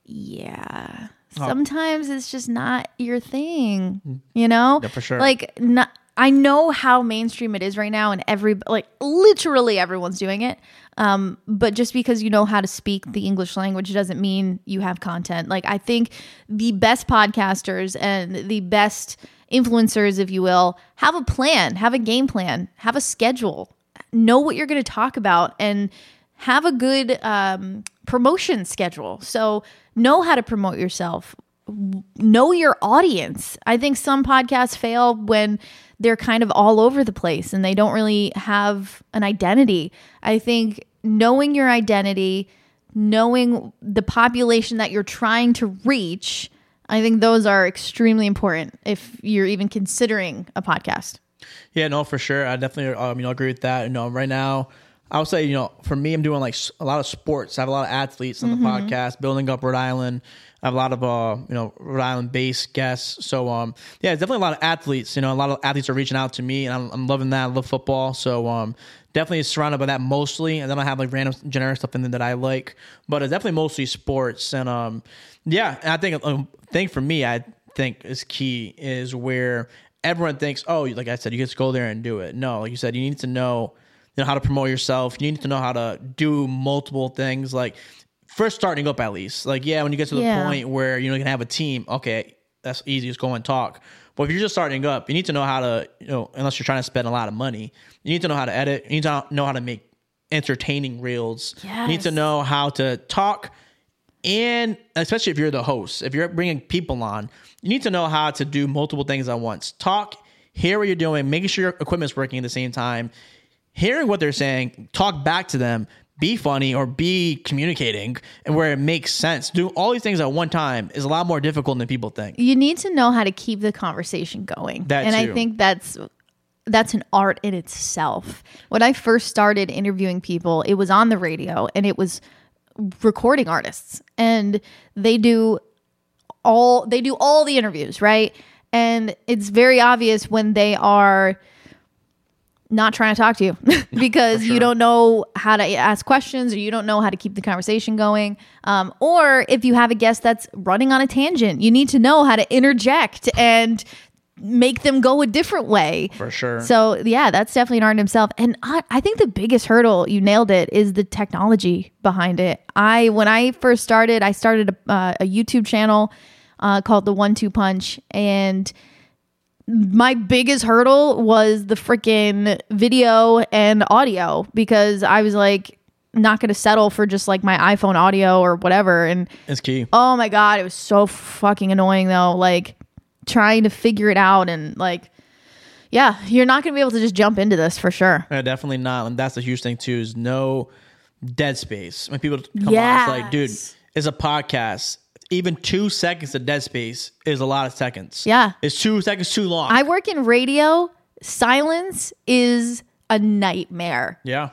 Yeah. Sometimes it's just not your thing, you know? Yeah, for sure. Like not I know how mainstream it is right now and every like literally everyone's doing it. Um, but just because you know how to speak the English language doesn't mean you have content. Like I think the best podcasters and the best influencers, if you will, have a plan, have a game plan, have a schedule, know what you're going to talk about, and have a good um, promotion schedule. So know how to promote yourself. Know your audience. I think some podcasts fail when they're kind of all over the place and they don't really have an identity. I think knowing your identity, knowing the population that you're trying to reach, I think those are extremely important if you're even considering a podcast. Yeah, no, for sure. I definitely, um, you know, agree with that. You know, right now, I would say, you know, for me, I'm doing like a lot of sports. I have a lot of athletes on the podcast, building up Rhode Island. I have a lot of, uh, you know, Rhode Island based guests. So, um, yeah, it's definitely a lot of athletes. You know, a lot of athletes are reaching out to me, and I'm, I'm loving that. I love football, so um, definitely surrounded by that mostly. And then I have like random generic stuff in there that I like, but it's definitely mostly sports. And um, yeah, and I think um, thing for me, I think is key is where everyone thinks, oh, like I said, you just go there and do it. No, like you said, you need to know, you know, how to promote yourself. You need to know how to do multiple things. Like first starting up, at least. Like yeah, when you get to the Yeah. point where you know you can have a team, okay, that's easy. Just go and talk. But if you're just starting up, you need to know how to, you know, unless you're trying to spend a lot of money, you need to know how to edit. You need to know how to make entertaining reels. You need to know how to talk and especially if you're the host, if you're bringing people on, you need to know how to do multiple things at once. Talk, hear what you're doing, making sure your equipment's working at the same time, hearing what they're saying, talk back to them, be funny or be communicating and where it makes sense. Do all these things at one time is a lot more difficult than people think. you need to know how to keep the conversation going. That and I think that's that's an art in itself. When I first started interviewing people, it was on the radio and it was recording artists and they do all they do all the interviews, right? And it's very obvious when they are not trying to talk to you because you don't know how to ask questions or you don't know how to keep the conversation going. Um, or if you have a guest that's running on a tangent, you need to know how to interject and make them go a different way. For sure. So yeah, that's definitely an art in himself. And I, I think the biggest hurdle, you nailed it, is the technology behind it. I when I first started, I started a, uh, a YouTube channel uh, called the One Two Punch, and my biggest hurdle was the freaking video and audio because I was like not going to settle for just like my iPhone audio or whatever and It's key. Oh my god, it was so fucking annoying though. Like trying to figure it out and like yeah, you're not gonna be able to just jump into this for sure. Yeah, definitely not. And that's a huge thing too. Is no dead space. When people come on, it's like, dude, it's a podcast. Even two seconds of dead space is a lot of seconds. Yeah. it's two seconds too long. I work in radio. Silence is a nightmare. yeah,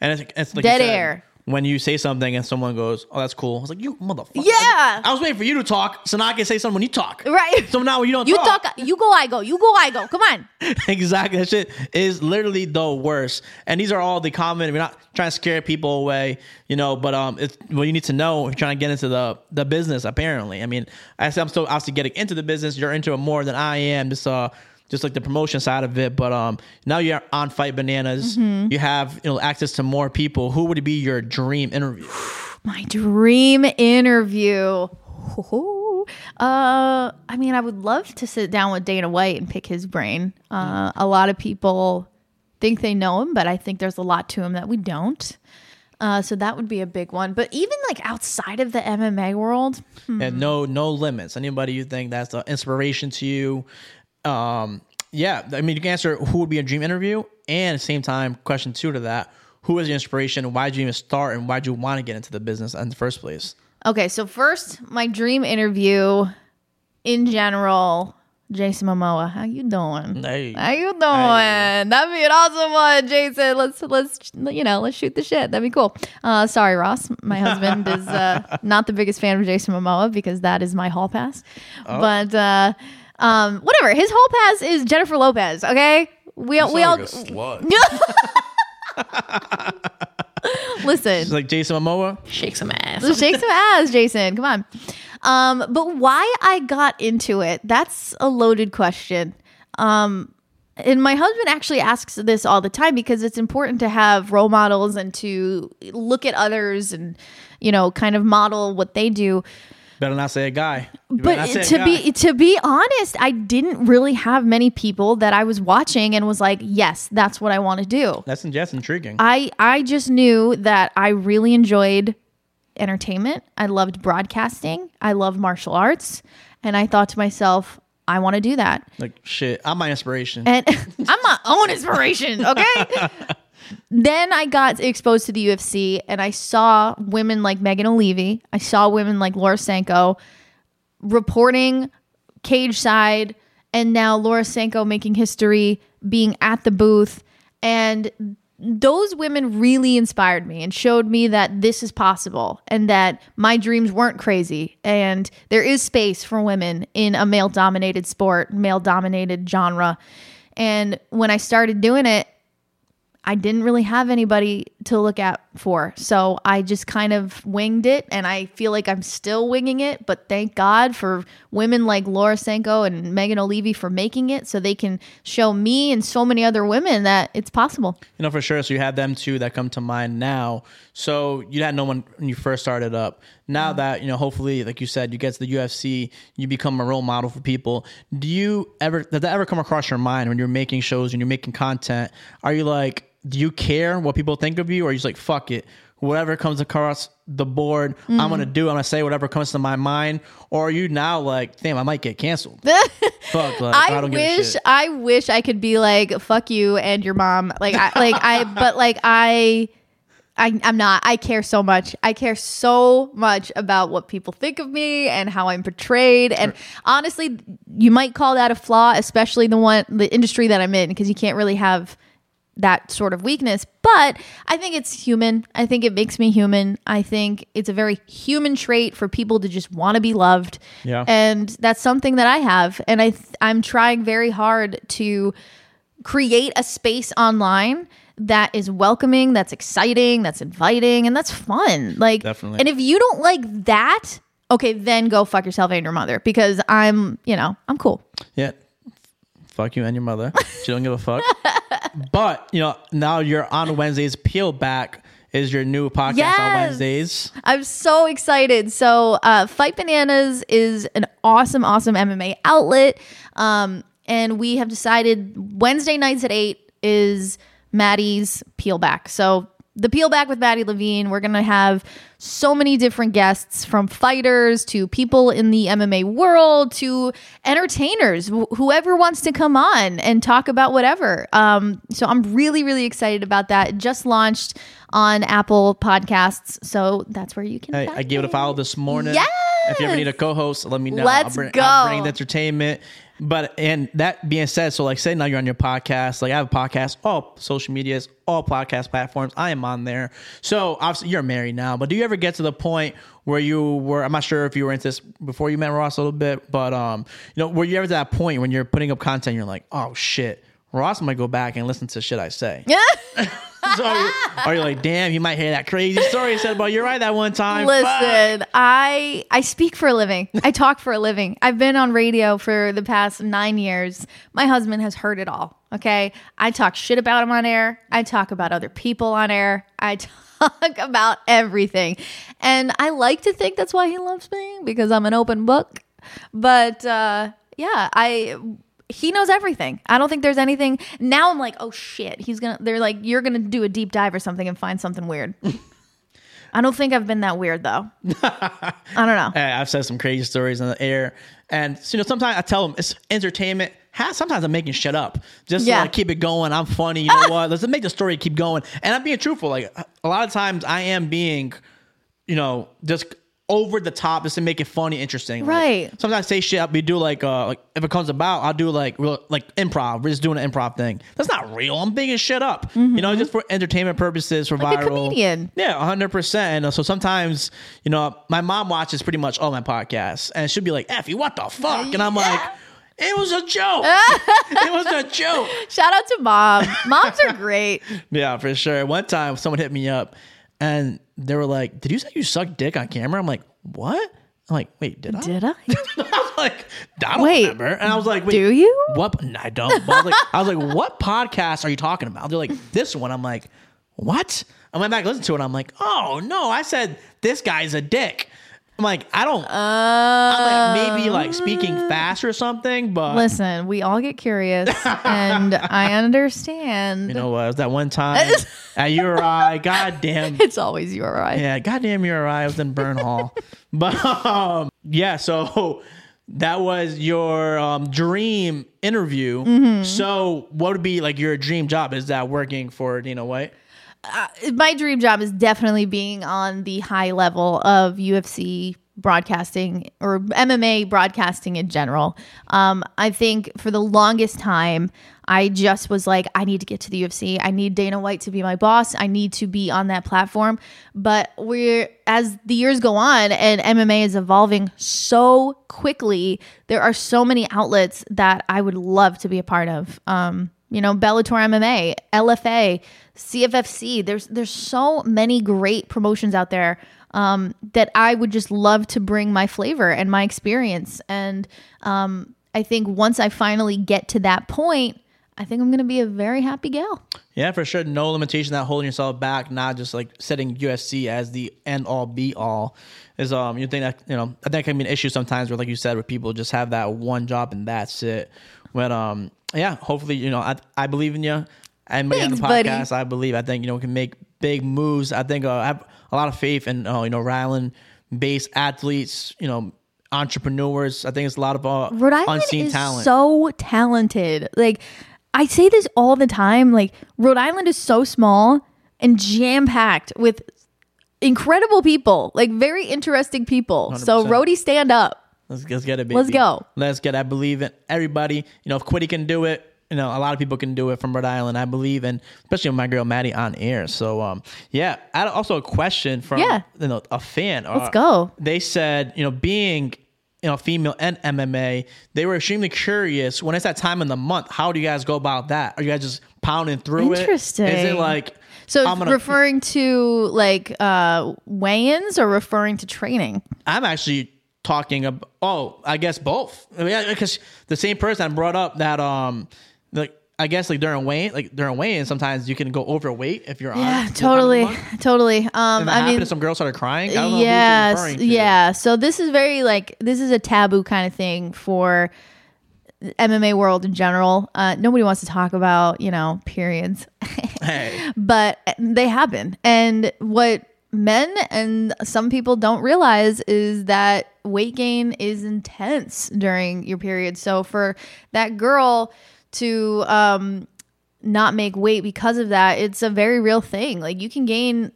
and it's, it's like you Dead said, air. When you say something and someone goes, "Oh, that's cool," I was like, "You motherfucker!" Yeah. I was waiting for you to talk, so now I can say something when you talk. Right. So now when you don't You talk, talk you go, I go. You go, I go. Come on. exactly. That shit is literally the worst. And these are all the common. We're not trying to scare people away, you know. But um, it's what you need to know if you're trying to get into the the business. Apparently, I mean, I said I'm still obviously getting into the business. You're into it more than I am. Just uh, just like the promotion side of it. But um, now you're on Fight Bananas. You have you know access to more people. Who would be your dream interview? My dream interview. Uh, I mean, I would love to sit down with Dana White and pick his brain. Uh, a lot of people think they know him, but I think there's a lot to him that we don't. Uh, so that would be a big one. But even like outside of the MMA world, and no no limits. Anybody you think that's an inspiration to you? Um, yeah, I mean you can answer who would be a dream interview, and at the same time, question two to that: who is your inspiration? Why did you even start, and why did you want to get into the business in the first place? Okay, so first, my dream interview in general, Jason Momoa. How you doing? Hey. How you doing? That'd be an awesome one, Jason. Let's let's you know let's shoot the shit. That'd be cool. Uh, sorry, Ross. My husband is uh, not the biggest fan of Jason Momoa because that is my hall pass. Oh. But uh, um, whatever. His whole pass is Jennifer Lopez. Okay, we we all slut. listen. It's like Jason Momoa. Shake some ass. Let's shake some ass, Jason. Come on. Um, but why I got into it, that's a loaded question. Um, and my husband actually asks this all the time because it's important to have role models and to look at others and, you know, kind of model what they do. Better not say a guy. You better not say But to guy. be to be honest, I didn't really have many people that I was watching and was like, yes, that's what I want to do. that's that's intriguing. I I just knew that I really enjoyed entertainment. I loved broadcasting. I love martial arts, and I thought to myself, I want to do that. like shit, I'm my inspiration. And I'm my own inspiration, okay? then I got exposed to the UFC and I saw women like Megan O'Leary. I saw women like Laura Sanko reporting cage side and now Laura Sanko making history being at the booth and those women really inspired me and showed me that this is possible and that my dreams weren't crazy and there is space for women in a male dominated sport, male dominated genre. And when I started doing it, I didn't really have anybody to look at for. So I just kind of winged it and I feel like I'm still winging it, but thank God for women like Laura Sanko and Megan O'Leary for making it so they can show me and so many other women that it's possible. You know, for sure. So you have them too that come to mind now. So you had no one when you first started up. Now Mm-hmm. that, you know, hopefully, like you said, you get to the UFC, you become a role model for people. Do you ever, did that ever come across your mind when you're making shows and you're making content? Are you like, do you care what people think of you? Or are you just like, fuck it? Whatever comes across the board, I'm Mm-hmm. gonna do. I'm gonna say whatever comes to my mind. Or are you now like, damn, I might get canceled? Fuck, like, I, I, don't give a wish. I wish I could be like fuck you and your mom like I like I but like I I I'm not I care so much I care so much about what people think of me and how I'm portrayed and honestly you might call that a flaw especially the one the industry that I'm in because you can't really have that sort of weakness but i think it's human i think it makes me human i think it's a very human trait for people to just want to be loved Yeah. and that's something that i have and i th- i'm trying very hard to create a space online that is welcoming that's exciting that's inviting and that's fun like Definitely. and if you don't like that okay then go fuck yourself and your mother because i'm you know i'm cool Yeah. Fuck you and your mother. She don't give a fuck. but, you know, now you're on Wednesdays. Peel Back is your new podcast on Wednesdays. I'm so excited. So, uh, Fight Bananas is an awesome, awesome MMA outlet. Um, and we have decided Wednesday nights at 8 is Maddie's Peel Back. So, the Peel Back with Maddie Levine, we're going to have so many different guests from fighters to people in the MMA world to entertainers, wh- whoever wants to come on and talk about whatever. Um, so I'm really, really excited about that. It just launched on Apple Podcasts. So that's where you can. Hey, I gave it a follow this morning. Yes! If you ever need a co-host, let me know. Let's I'll bring, go. I'll bring the entertainment. But and that being said, so like say now you're on your podcast. Like I have a podcast, all social medias, all podcast platforms. I am on there. So obviously you're married now, but do you ever get to the point where you were? I'm not sure if you were into this before you met Ross a little bit, but um, you know, were you ever to that point when you're putting up content, you're like, oh shit, Ross might go back and listen to shit I say. so are you, are you like, damn, you might hear that crazy story I said about you're right that one time. Fuck. Listen, I I speak for a living. I talk for a living. I've been on radio for the past nine years. My husband has heard it all. Okay, I talk shit about him on air. I talk about other people on air. I talk about everything, and I like to think that's why he loves me because I'm an open book. But uh, yeah, I he knows everything. I don't think there's anything. Now I'm like, oh shit, he's gonna. They're like, you're gonna do a deep dive or something and find something weird. I don't think I've been that weird though. I don't know. Hey, I've said some crazy stories in the air, and you know sometimes I tell them it's entertainment. Sometimes I'm making shit up just Yeah. to like keep it going. I'm funny, you know what? Let's make the story keep going. And I'm being truthful. Like a lot of times, I am being, you know, just over the top just to make it funny, interesting. Like, Right. sometimes I say shit. We do like, uh, like if it comes about, I'll do like real, like improv. We're just doing an improv thing. That's not real. I'm making shit up. You know, just for entertainment purposes, for Mm-hmm. Like a viral. comedian. Yeah, hundred percent. And uh, so sometimes, you know, my mom watches pretty much all my podcasts, and she'll be like, "Efi, what the fuck?" And I'm like, "It was a joke. it was a joke." Shout out to mom. Moms are great. Yeah, for sure. One time, someone hit me up, and they were like, "Did you say you suck dick on camera?" I'm like, "What?" I'm like, "Wait, did I?" Did I? I was like, "I don't Wait, remember." And I was like, Wait, do you? What? No, I don't. But I was like, I was like, "What podcast are you talking about?" They're like, "This one." I'm like, "What?" I went back and listened to it. I'm like, "Oh no!" I said, "This guy's a dick." I'm like, I don't. I'm like maybe like speaking fast or something, but Listen, we all get curious, and I understand. you know what? It was that one time at URI. Goddamn. it's always right. Yeah, goddamn URI. I was in Burn Hall. But um, yeah, so that was your um, dream interview. Mm-hmm. So what would be like your dream job? Is that working for Dana White? My dream job is definitely being on the high level of UFC broadcasting or MMA broadcasting in general. Um, I think for the longest time, I just was like, I need to get to the UFC. I need Dana White to be my boss. I need to be on that platform. But we're as the years go on and MMA is evolving so quickly, there are so many outlets that I would love to be a part of. Um, you know, Bellator MMA, LFA, CFFC. There's there's so many great promotions out there um, that I would just love to bring my flavor and my experience. And um, I think once I finally get to that point, I think I'm going to be a very happy gal. Yeah, for sure. No limitation that holding yourself back, not just like setting UFC as the end all be all. Is um you think that you know I think can be an issue sometimes where like you said where people just have that one job and that's it. When um yeah, hopefully you know I I believe in you. And on the Thanks, buddy. podcast, I believe I think you know we can make big moves. I think uh, I have a lot of faith in uh, you know Rhode Island based athletes, you know entrepreneurs. I think it's a lot of uh, Rhode Island unseen is talent. so talented. Like I say this all the time. Like Rhode Island is so small and jam packed with incredible people, like very interesting people. So 100%. Rhodey, stand up. Let's, let's get it, baby. Let's go. Let's get. I believe in everybody. You know, if Quiddy can do it, you know, a lot of people can do it from Rhode Island. I believe, and especially my girl Maddie on air. So, um, yeah. I had also a question from Yeah. you know a fan. Let's go. They said, you know, being you know female and MMA, they were extremely curious when it's that time in the month. How do you guys go about that? Are you guys just pounding through it? Interesting. it? Is it like So gonna- referring to like uh weigh-ins or referring to training? I'm actually talking about. Oh, I guess both. I mean, because the same person brought up that um, like I guess like during weight, like during weighing, sometimes you can go overweight if you're on. Yeah, the time of the totally. Totally. Um I mean some girls started crying. I don't yes, yeah. So this is very like this is a taboo kind of thing for MMA world in general. Uh, nobody wants to talk about you know periods, Hey, but they happen. And what men and some people don't realize is that weight gain is intense during your period. So for that girl to um, not make weight because of that, it's a very real thing. Like you can gain,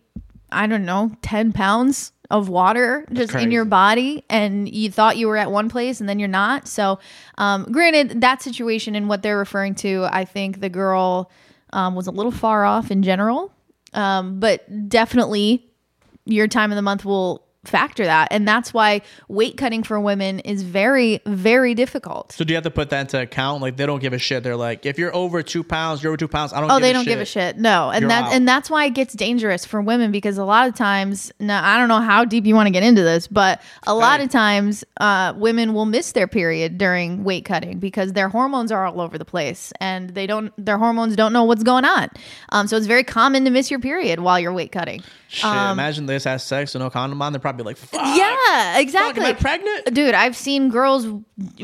I don't know, 10 pounds of water just in your body and you thought you were at one place and then you're not. So, um, granted, that situation and what they're referring to, I think the girl um, was a little far off in general. Um, but definitely your time of the month will factor that. And that's why weight cutting for women is very, very difficult. so do you have to put that into account? Like they don't give a shit. They're like, if you're over two pounds, you're over two pounds. I don't. Oh, they don't shit. give a shit. No, and You're that and that's why it gets dangerous for women because a lot of times, now I don't know how deep you want to get into this, but a lot of times, uh, women will miss their period during weight cutting because their hormones are all over the place and they don't, their hormones don't know what's going on. Um, so it's very common to miss your period while you're weight cutting. Shit, Um, imagine this has sex with no condom on. They're probably like, fuck. Yeah, Fuck, exactly. am I pregnant? Dude, I've seen girls.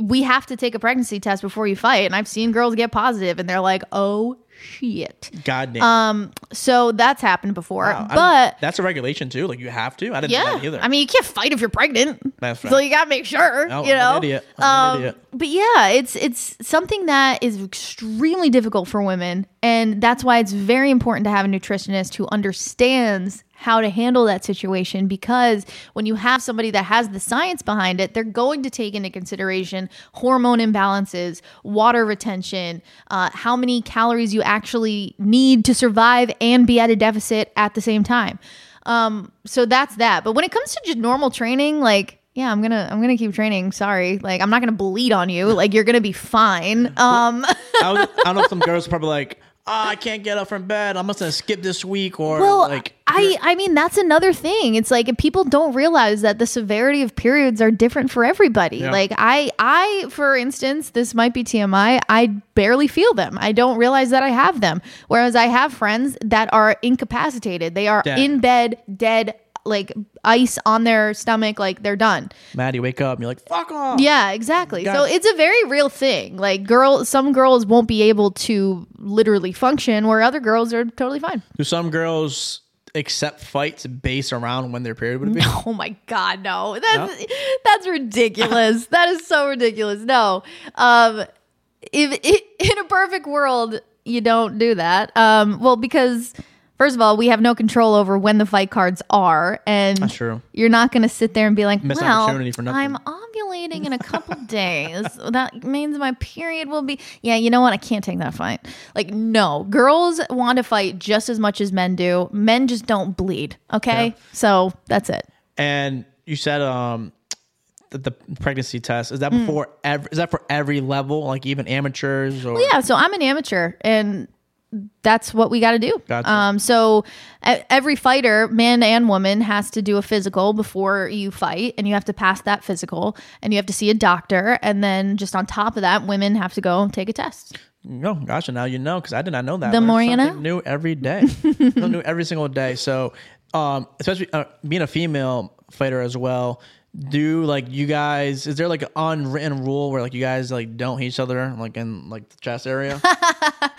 We have to take a pregnancy test before you fight, and I've seen girls get positive, and they're like, "Oh shit." God damn. Um, so that's happened before, Wow, but that's a regulation too. Like you have to. I didn't know that either. I mean, you can't fight if you're pregnant. That's right. So you gotta make sure, No, you I'm know. idiot. Um, idiot. But yeah, it's it's something that is extremely difficult for women, and that's why it's very important to have a nutritionist who understands how to handle that situation. Because when you have somebody that has the science behind it, they're going to take into consideration hormone imbalances, water retention, uh, how many calories you actually need to survive and be at a deficit at the same time. Um, so that's that. But when it comes to just normal training, like yeah, I'm gonna I'm gonna keep training. Sorry, like I'm not gonna bleed on you. Like you're gonna be fine. Um, I, was, I don't know if some girls probably like, oh, I can't get up from bed. I'm just gonna skip this week or well, like I I mean that's another thing. It's like people don't realize that the severity of periods are different for everybody. Yeah. Like I I for instance, this might be TMI. I barely feel them. I don't realize that I have them. Whereas I have friends that are incapacitated. They are Dead. in bed, dead, like ice on their stomach, like they're done. Maddie, wake up. And you're like, fuck off. Yeah, exactly. So it's a very real thing. Like girl some girls won't be able to literally function where other girls are totally fine. Do some girls accept fights based around when their period would be? Oh my god, no. That's that's ridiculous. that is so ridiculous. No. Um if, in a perfect world you don't do that. Um well because First of all, we have no control over when the fight cards are, and That's true. you're not going to sit there and be like, Missed "Well, opportunity for nothing." I'm ovulating in a couple days. That means my period will be." Yeah, you know what? I can't take that fight. Like, no, girls want to fight just as much as men do. Men just don't bleed. Okay, Yeah. so that's it. And you said um the, the pregnancy test is that before every, is that for every level like even amateurs or yeah, so I'm an amateur and that's what we got to do. Gotcha. Um, so every fighter, man and woman, has to do a physical before you fight, and you have to pass that physical, and you have to see a doctor, and then just on top of that, women have to go take a test. No, gotcha. Now you know because I did not know that. The more you know. New every day. New every single day. So, um, especially uh, being a female fighter as well. Do like you guys? Is there like an unwritten rule where like you guys like don't hit each other like in like the chest area?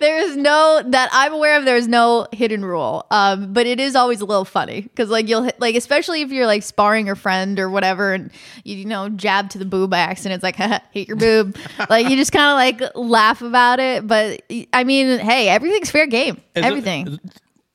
There is no that I'm aware of. There is no hidden rule, um, but it is always a little funny because like you'll like especially if you're like sparring a friend or whatever, and you, you know jab to the boob by accident. It's like hit your boob. like you just kind of like laugh about it. But I mean, hey, everything's fair game. Is Everything.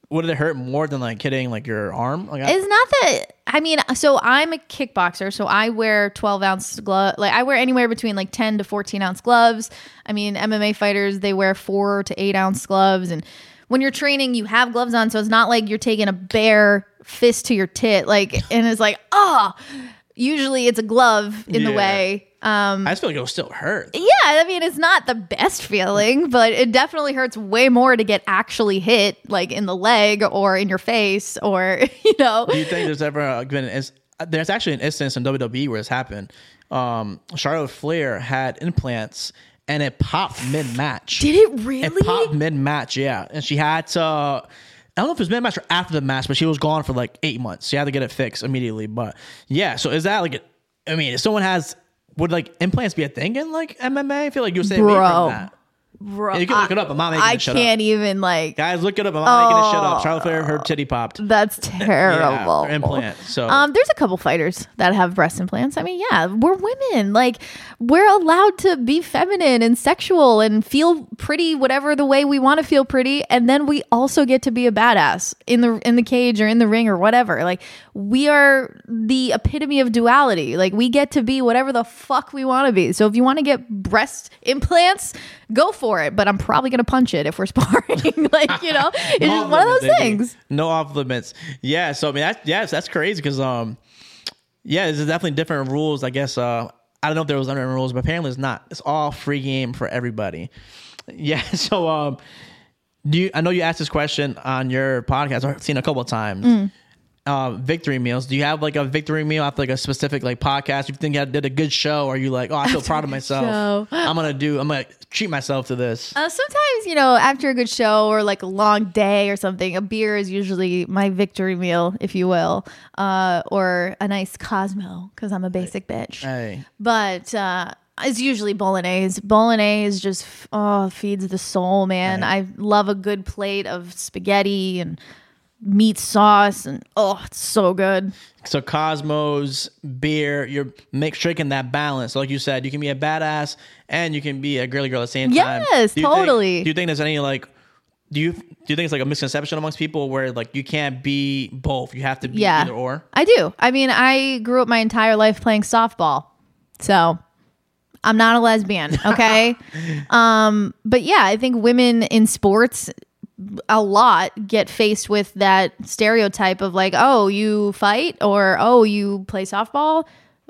Would it hurt more than like hitting like your arm? Like I, It's not that. I mean, so I'm a kickboxer, so I wear 12 ounce glove. Like I wear anywhere between like 10 to 14 ounce gloves. I mean, MMA fighters they wear four to eight ounce gloves, and when you're training, you have gloves on, so it's not like you're taking a bare fist to your tit, like, and it's like, oh. Usually, it's a glove in the way. Um, I just feel like it'll still hurt. yeah, I mean, it's not the best feeling, but it definitely hurts way more to get actually hit, like in the leg or in your face, or you know. Do you think there's ever uh, been? Is, there's actually an instance in WWE where it's happened. Um, Charlotte Flair had implants and it popped mid match. Did it really? It popped mid match, yeah. And she had to. I don't know if it was mid match or after the match, but she was gone for like eight months. She had to get it fixed immediately. But yeah, so is that like? I mean, if someone has, would like implants be a thing in like MMA? I feel like you were saying Bro. Bro, Yeah, you can look it up. I'm not making I shit can't up. even like. Guys, look it up. I'm not making this shit up. Oh. Charlotte Flair, her titty popped. That's terrible. her implant. So Um, there's a couple fighters that have breast implants. I mean, yeah, we're women. Like, we're allowed to be feminine and sexual and feel pretty, whatever the way we want to feel pretty, and then we also get to be a badass in the in the cage or in the ring or whatever. Like, we are the epitome of duality. Like, we get to be whatever the fuck we want to be. So if you want to get breast implants, go for it. But I'm probably gonna punch it if we're sparring. like, you know, it's No just one of those things. No off limits. Yeah. So I mean, that's yes, that's crazy because um, yeah, there's definitely different rules. I guess uh, I don't know if there was unwritten rules, but apparently it's not. It's all free game for everybody. Yeah. So um, do you? I know you asked this question on your podcast. I've seen a couple of times. Mm. Uh, victory meals. Do you have like a victory meal after like a specific like podcast? You think I did a good show? Or are you like, oh, I feel proud of myself. show. I'm gonna do. I'm gonna treat myself to this. Uh, sometimes, you know, after a good show or like a long day or something, a beer is usually my victory meal, if you will, uh, or a nice Cosmo because I'm a basic bitch. Hey. But uh, it's usually bolognese. Bolognese just oh feeds the soul, man. I love a good plate of spaghetti and meat sauce, and oh, it's so good. So Cosmos beer, you're make striking that balance. So like you said, you can be a badass and you can be a girly girl at the same time. Yes, Do you think- totally. do you think there's any like do you do you think it's like a misconception amongst people where like you can't be both? You have to be Yeah. either or. I do. I mean, I grew up my entire life playing softball. So I'm not a lesbian, okay? um, but yeah, I think women in sports a lot get faced with that stereotype of like, oh, you fight or oh, you play softball,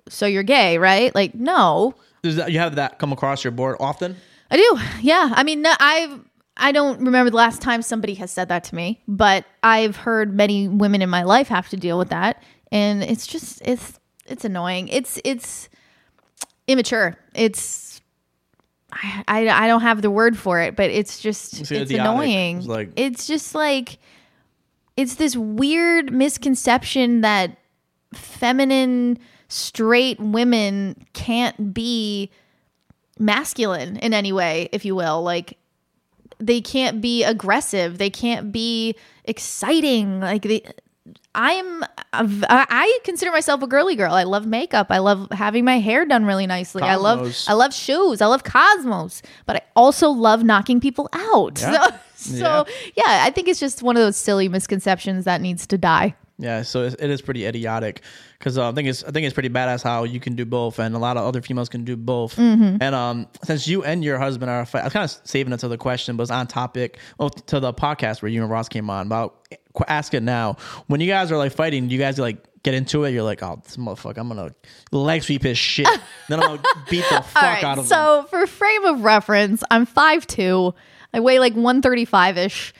so you're gay, right? Like, no. Does that, you have that come across your board often? I do. Yeah. I mean, I've I don't remember the last time somebody has said that to me, but I've heard many women in my life have to deal with that, and it's just it's it's annoying. It's it's immature. It's I I, I don't have the word for it, but it's just It's it's, idiotic. annoying. It's like- it's just like it's this weird misconception that feminine straight women can't be masculine in any way, if you will. Like they can't be aggressive. They can't be exciting. Like they, I'm, I consider myself a girly girl. I love makeup. I love having my hair done really nicely. I love, I love shoes. I love Cosmos, but I also love knocking people out. Yeah. So, so yeah, I think it's just one of those silly misconceptions that needs to die. Yeah, so it's, pretty idiotic because uh, I think it's I think it's pretty badass how you can do both, and a lot of other females can do both. Mm-hmm. And um, since you and your husband are, I was kind of saving it to the question, but it's on topic. Well, to the podcast where you and Ross came on. Qu- ask it now. When you guys are like fighting, do you guys like get into it, you're like, oh, this motherfucker, I'm gonna leg sweep his shit. then I'm gonna beat the fuck right, out of him. so for frame of reference, I'm 5'2. I weigh like 135 ish.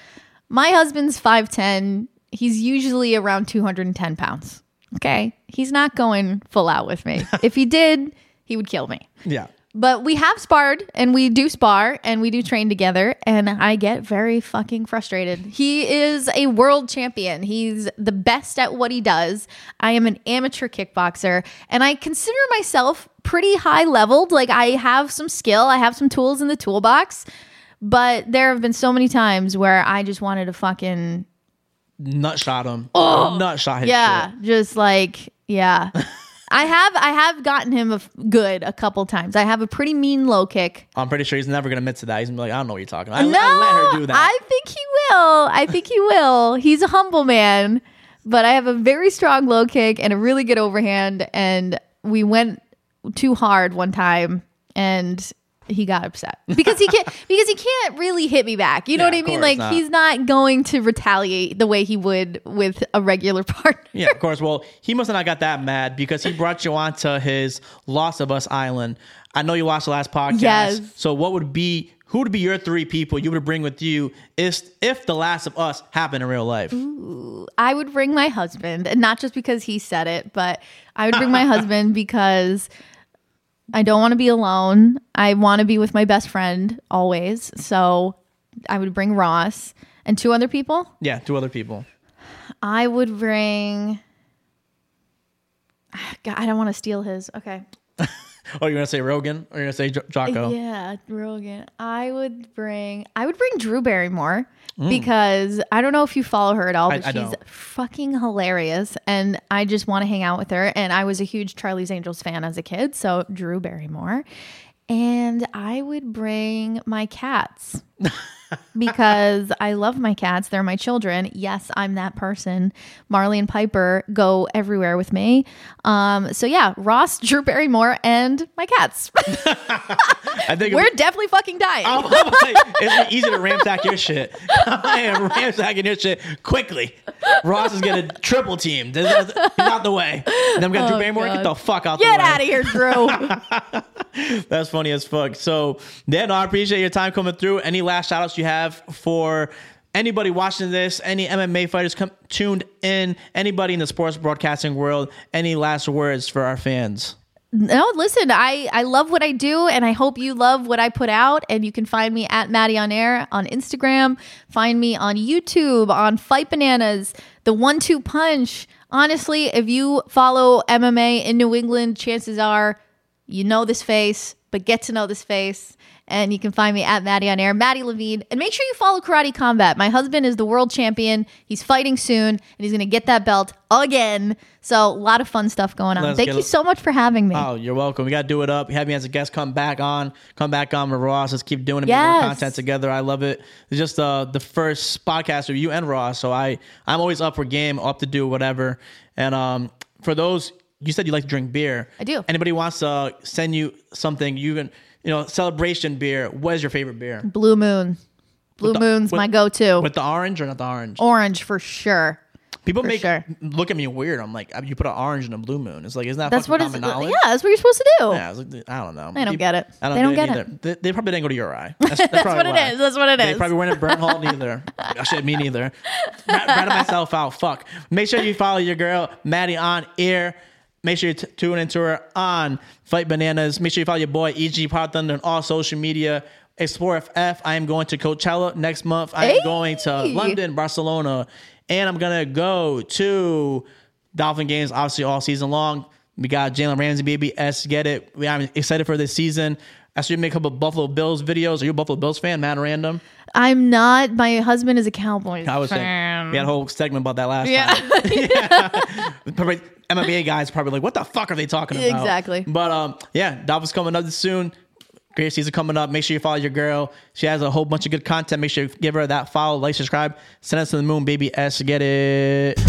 My husband's 5'10. He's usually around 210 pounds. Okay. He's not going full out with me. if he did, he would kill me. Yeah. But we have sparred and we do spar and we do train together and I get very fucking frustrated. He is a world champion. He's the best at what he does. I am an amateur kickboxer and I consider myself pretty high leveled. Like I have some skill, I have some tools in the toolbox. But there have been so many times where I just wanted to fucking Nut shot him. Nut shot his yeah, shit. just like yeah. I have I have gotten him a f- good a couple times. I have a pretty mean low kick. I'm pretty sure he's never gonna admit to that. He's gonna be like, I don't know what you're talking about. I, no, I let her do that. I think he will. I think he will. He's a humble man, but I have a very strong low kick and a really good overhand. And we went too hard one time, and he got upset because he can't because he can't really hit me back. You know Yeah, what I mean? Like not. he's not going to retaliate the way he would with a regular partner. Yeah, of course. Well, he must have not got that mad because he brought you onto his Last of Us Island. I know you watched the last podcast. Yes. So, what would be who would be your three people you would bring with you if if the Last of Us happened in real life? Ooh, I would bring my husband, and not just because he said it, but I would bring my husband because I don't want to be alone. I want to be with my best friend always. So I would bring Ross and two other people. Yeah, two other people. I would bring. God, I don't want to steal his. Okay. Oh, you're gonna say Rogan or you're gonna say J- Jocko? Yeah, Rogan. I would bring I would bring Drew Barrymore Mm. because I don't know if you follow her at all, but I she's fucking hilarious and I just want to hang out with her and I was a huge Charlie's Angels fan as a kid, so Drew Barrymore. And I would bring my cats. Because I love my cats. They're my children. Yes, I'm that person. Marley and Piper go everywhere with me. Um, so yeah, Ross, Drew Barrymore, and my cats. I think We're definitely fucking dying. I'm, I'm like, it's easy to ransack your shit. I am ransacking your shit quickly. Ross is getting triple teamed. He's out the way. And I'm gonna Drew Barrymore. Get Oh, the fuck out Get the way. out of here, Drew. That's funny as fuck. So, Dan, I appreciate your time coming through. Any last shout outs you have for anybody watching this, any MMA fighters come, tuned in, anybody in the sports broadcasting world? Any last words for our fans? no, listen, I, I love what I do and I hope you love what I put out. And you can find me at Maddie on Air on Instagram. Find me on YouTube, on Fight Bananas, the one two punch. Honestly, if you follow MMA in New England, chances are you know this face, but get to know this face. And you can find me at Maddie on Air, Maddie Levine. And make sure you follow Karate Combat. My husband is the world champion. He's fighting soon, and he's going to get that belt again. So, a lot of fun stuff going on. Let's Thank you so much for having me. Oh, you're welcome. We got to do it up. Have me as a guest. Come back on. Come back on with Ross. Let's keep doing it. Make more content together. I love it. It's just uh, the first podcast with you and Ross. So I, I'm always up for game, up to do whatever. And um, for those, you said you like to drink beer. I do. Anybody wants to send you something, you can, you know, celebration beer. What is your favorite beer? Blue Moon. Blue the- Moon's with- my go to. With the orange or not the orange? Orange for sure. People for make sure. look at me weird. I'm like, you put an orange in a blue moon. It's like, isn't that That's fucking what common knowledge? Yeah, that's what you're supposed to do. Yeah, I, was like, I don't know. They don't People- get it. I don't They don't get, it. They, they probably didn't go to URI. That's, that's, That's what it why. is. That's what it They is. probably weren't at Burnt Hall neither. Oh, shit, me neither. Rat- Ratted myself out. Fuck. Make sure you follow your girl Maddie on air. Make sure you t- tune into her on Fight Bananas. Make sure you follow your boy EG Pod of Thunder on all social media. Explore FF. I am going to Coachella next month. I am Hey! going to London, Barcelona, and I'm gonna go to Dolphin games. Obviously, all season long. We got Jalen Ramsey, baby. S get it. We, I'm excited for this season. I saw you make a couple Buffalo Bills videos. Are you a Buffalo Bills fan, Matt Random? I'm not. My husband is a Cowboys I was saying fan. we had a whole segment about that last Yeah. time. yeah. MMA guys probably like, what the fuck are they talking about? Exactly. But um, yeah, Dolphins coming up soon. Great season coming up. Make sure you follow your girl. She has a whole bunch of good content. Make sure you give her that follow, like, subscribe. Send us to the moon, baby S. Get it.